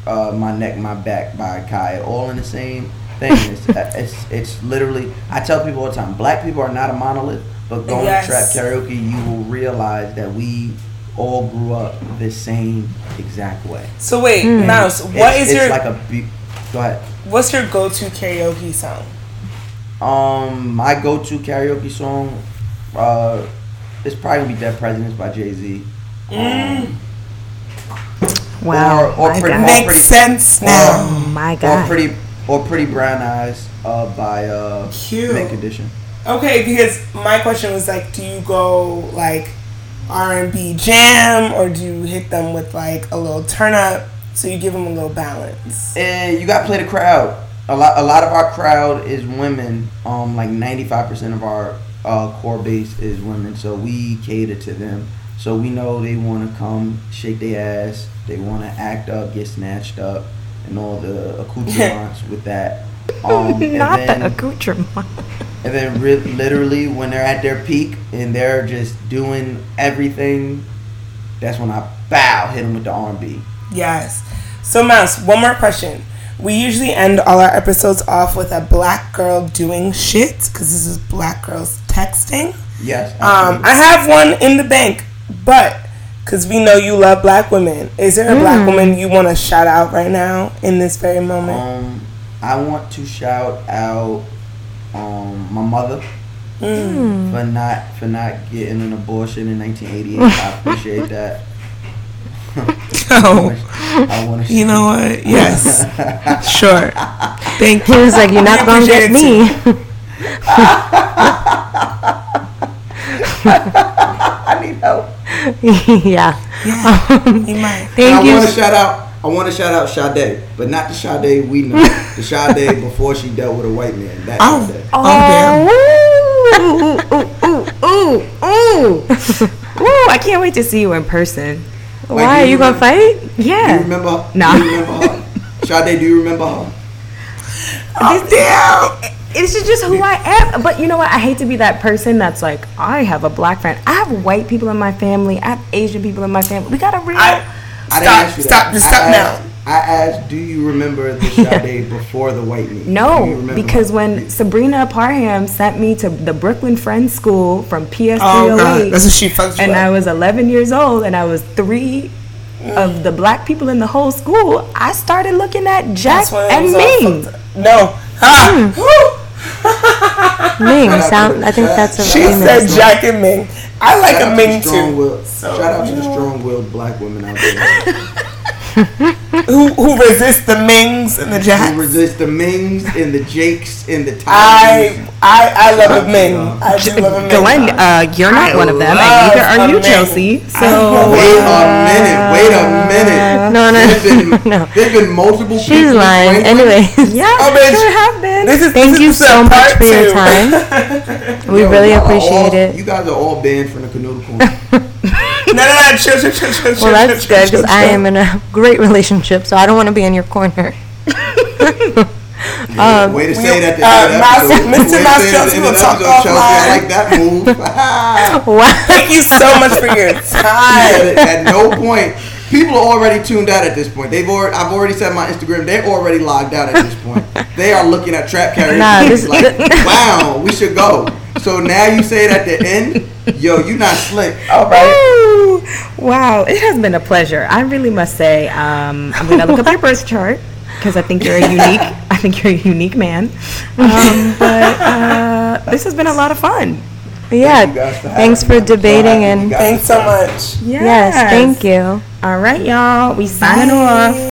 uh, my neck, my back by Khia, all in the same thing. It's, it's it's literally. I tell people all the time, black people are not a monolith, but going Yes. to trap karaoke, you will realize that we all grew up the same exact way. So wait, Hmm. Mouse, what it's, is it's your like a be- go ahead. what's your go-to karaoke song? Um, my go-to karaoke song, uh, is probably gonna be "Dead Presidents" by Jay Z. Um, Wow. Or- or my pretty- God. or- Makes pretty- sense now. Oh my or pretty, or pretty brown eyes, uh, by uh, Cute. Mint Condition. Okay, because my question was like, do you go like R and B jam, or do you hit them with like a little turn up, so you give them a little balance? And you gotta play the crowd. A lot, a lot of our crowd is women. Um, like ninety-five percent of our uh, core base is women, so we cater to them. So we know they want to come shake their ass. They want to act up, get snatched up, and all the accoutrements with that. Um, and Not then- the accoutrement. And then re- literally when they're at their peak and they're just doing everything, that's when I bow hit them with the R&B. Yes. So, Mouse, one more question. We usually end all our episodes off with a black girl doing shit because this is black girls texting. Yes. Um. I have one in the bank, but because we know you love black women, is there a black woman you want to shout out right now in this very moment? um, I want to shout out um, my mother for not for not getting an abortion in 1988. I appreciate that. Oh, I want to. you know what? Yes, sure. Thank He you. was like, "You're not I gonna get me." I need help. yeah. You might. Thank I you. want to shout out. I want to shout out Sade, but not the Sade we know. the Sade before she dealt with a white man. That Oh, Sade. oh, damn. ooh, ooh, ooh, ooh, ooh! I can't wait to see you in person. Why are do you gonna remember- fight? Do you Yeah. remember? her? Nah. Do you remember her? Sade, do you remember her? Oh, damn. It's just, just who I am. But you know what? I hate to be that person that's like, I have a black friend. I have white people in my family. I have Asian people in my family. We got a real. I, I didn't stop, ask you that. stop, just I stop asked, now. I asked, do you remember the Sade before the white man? Do you no, because her? when Sabrina Parham sent me to the Brooklyn Friends School from PS308, Oh, God. That's what she fucked you and up. I was 11 years old, and I was three of the black people in the whole school, I started looking at Jack That's why it and was all Ming. No. Ah. Whew. Ming sound. I think Jack. that's a She said one. Jack and Ming. I like Shout a out to Ming too. will- So, shout out to you the strong-willed black women out there Who who resist the Mings and the Jacks? who Jacks? resist the Mings and the Jakes and the Tigers. I I I love a Shout Ming. I do love a Ming. Glenn, uh, you're not I one of them, and neither are you, Ming. Chelsea. So love Wait a minute. Wait a minute. No, no, There's been, no. There's been multiple. She's people lying. Franklin- Anyways, yeah, Oh, bitch. sure have been. This is thank this you is so much for your time. We Yo, really appreciate all- it. You guys are all banned from the canoodle corner. No, no, no, chill, chill, chill, chill, chill. Well, that's chill, good chill, because I chill. am in a great relationship, so I don't want to be in your corner. Yeah, way to say that. at the uh, end of the Mouse- episode. Mr. Way to Mouse say it at Jones, the we'll end of the talk episode, Chelsea. I offline. like that move. Wow. Thank you so much for your time. at, at no point, people are already tuned out at this point. They've already, I've already said my Instagram. They're already logged out at this point. They are looking at trap karaoke. Nah, this- like, wow, we should go. So now you say it at the end. Yo, you not slick. All right. Woo! Wow, it has been a pleasure. I really must say, um, I'm going to look up your birth chart because I think you're a unique. I think you're a unique man. Um, but uh, this has been a lot of fun. Yeah. you guys for Thanks for debating You and Thanks so much. Yes. yes, thank you. All right, y'all. We signing off.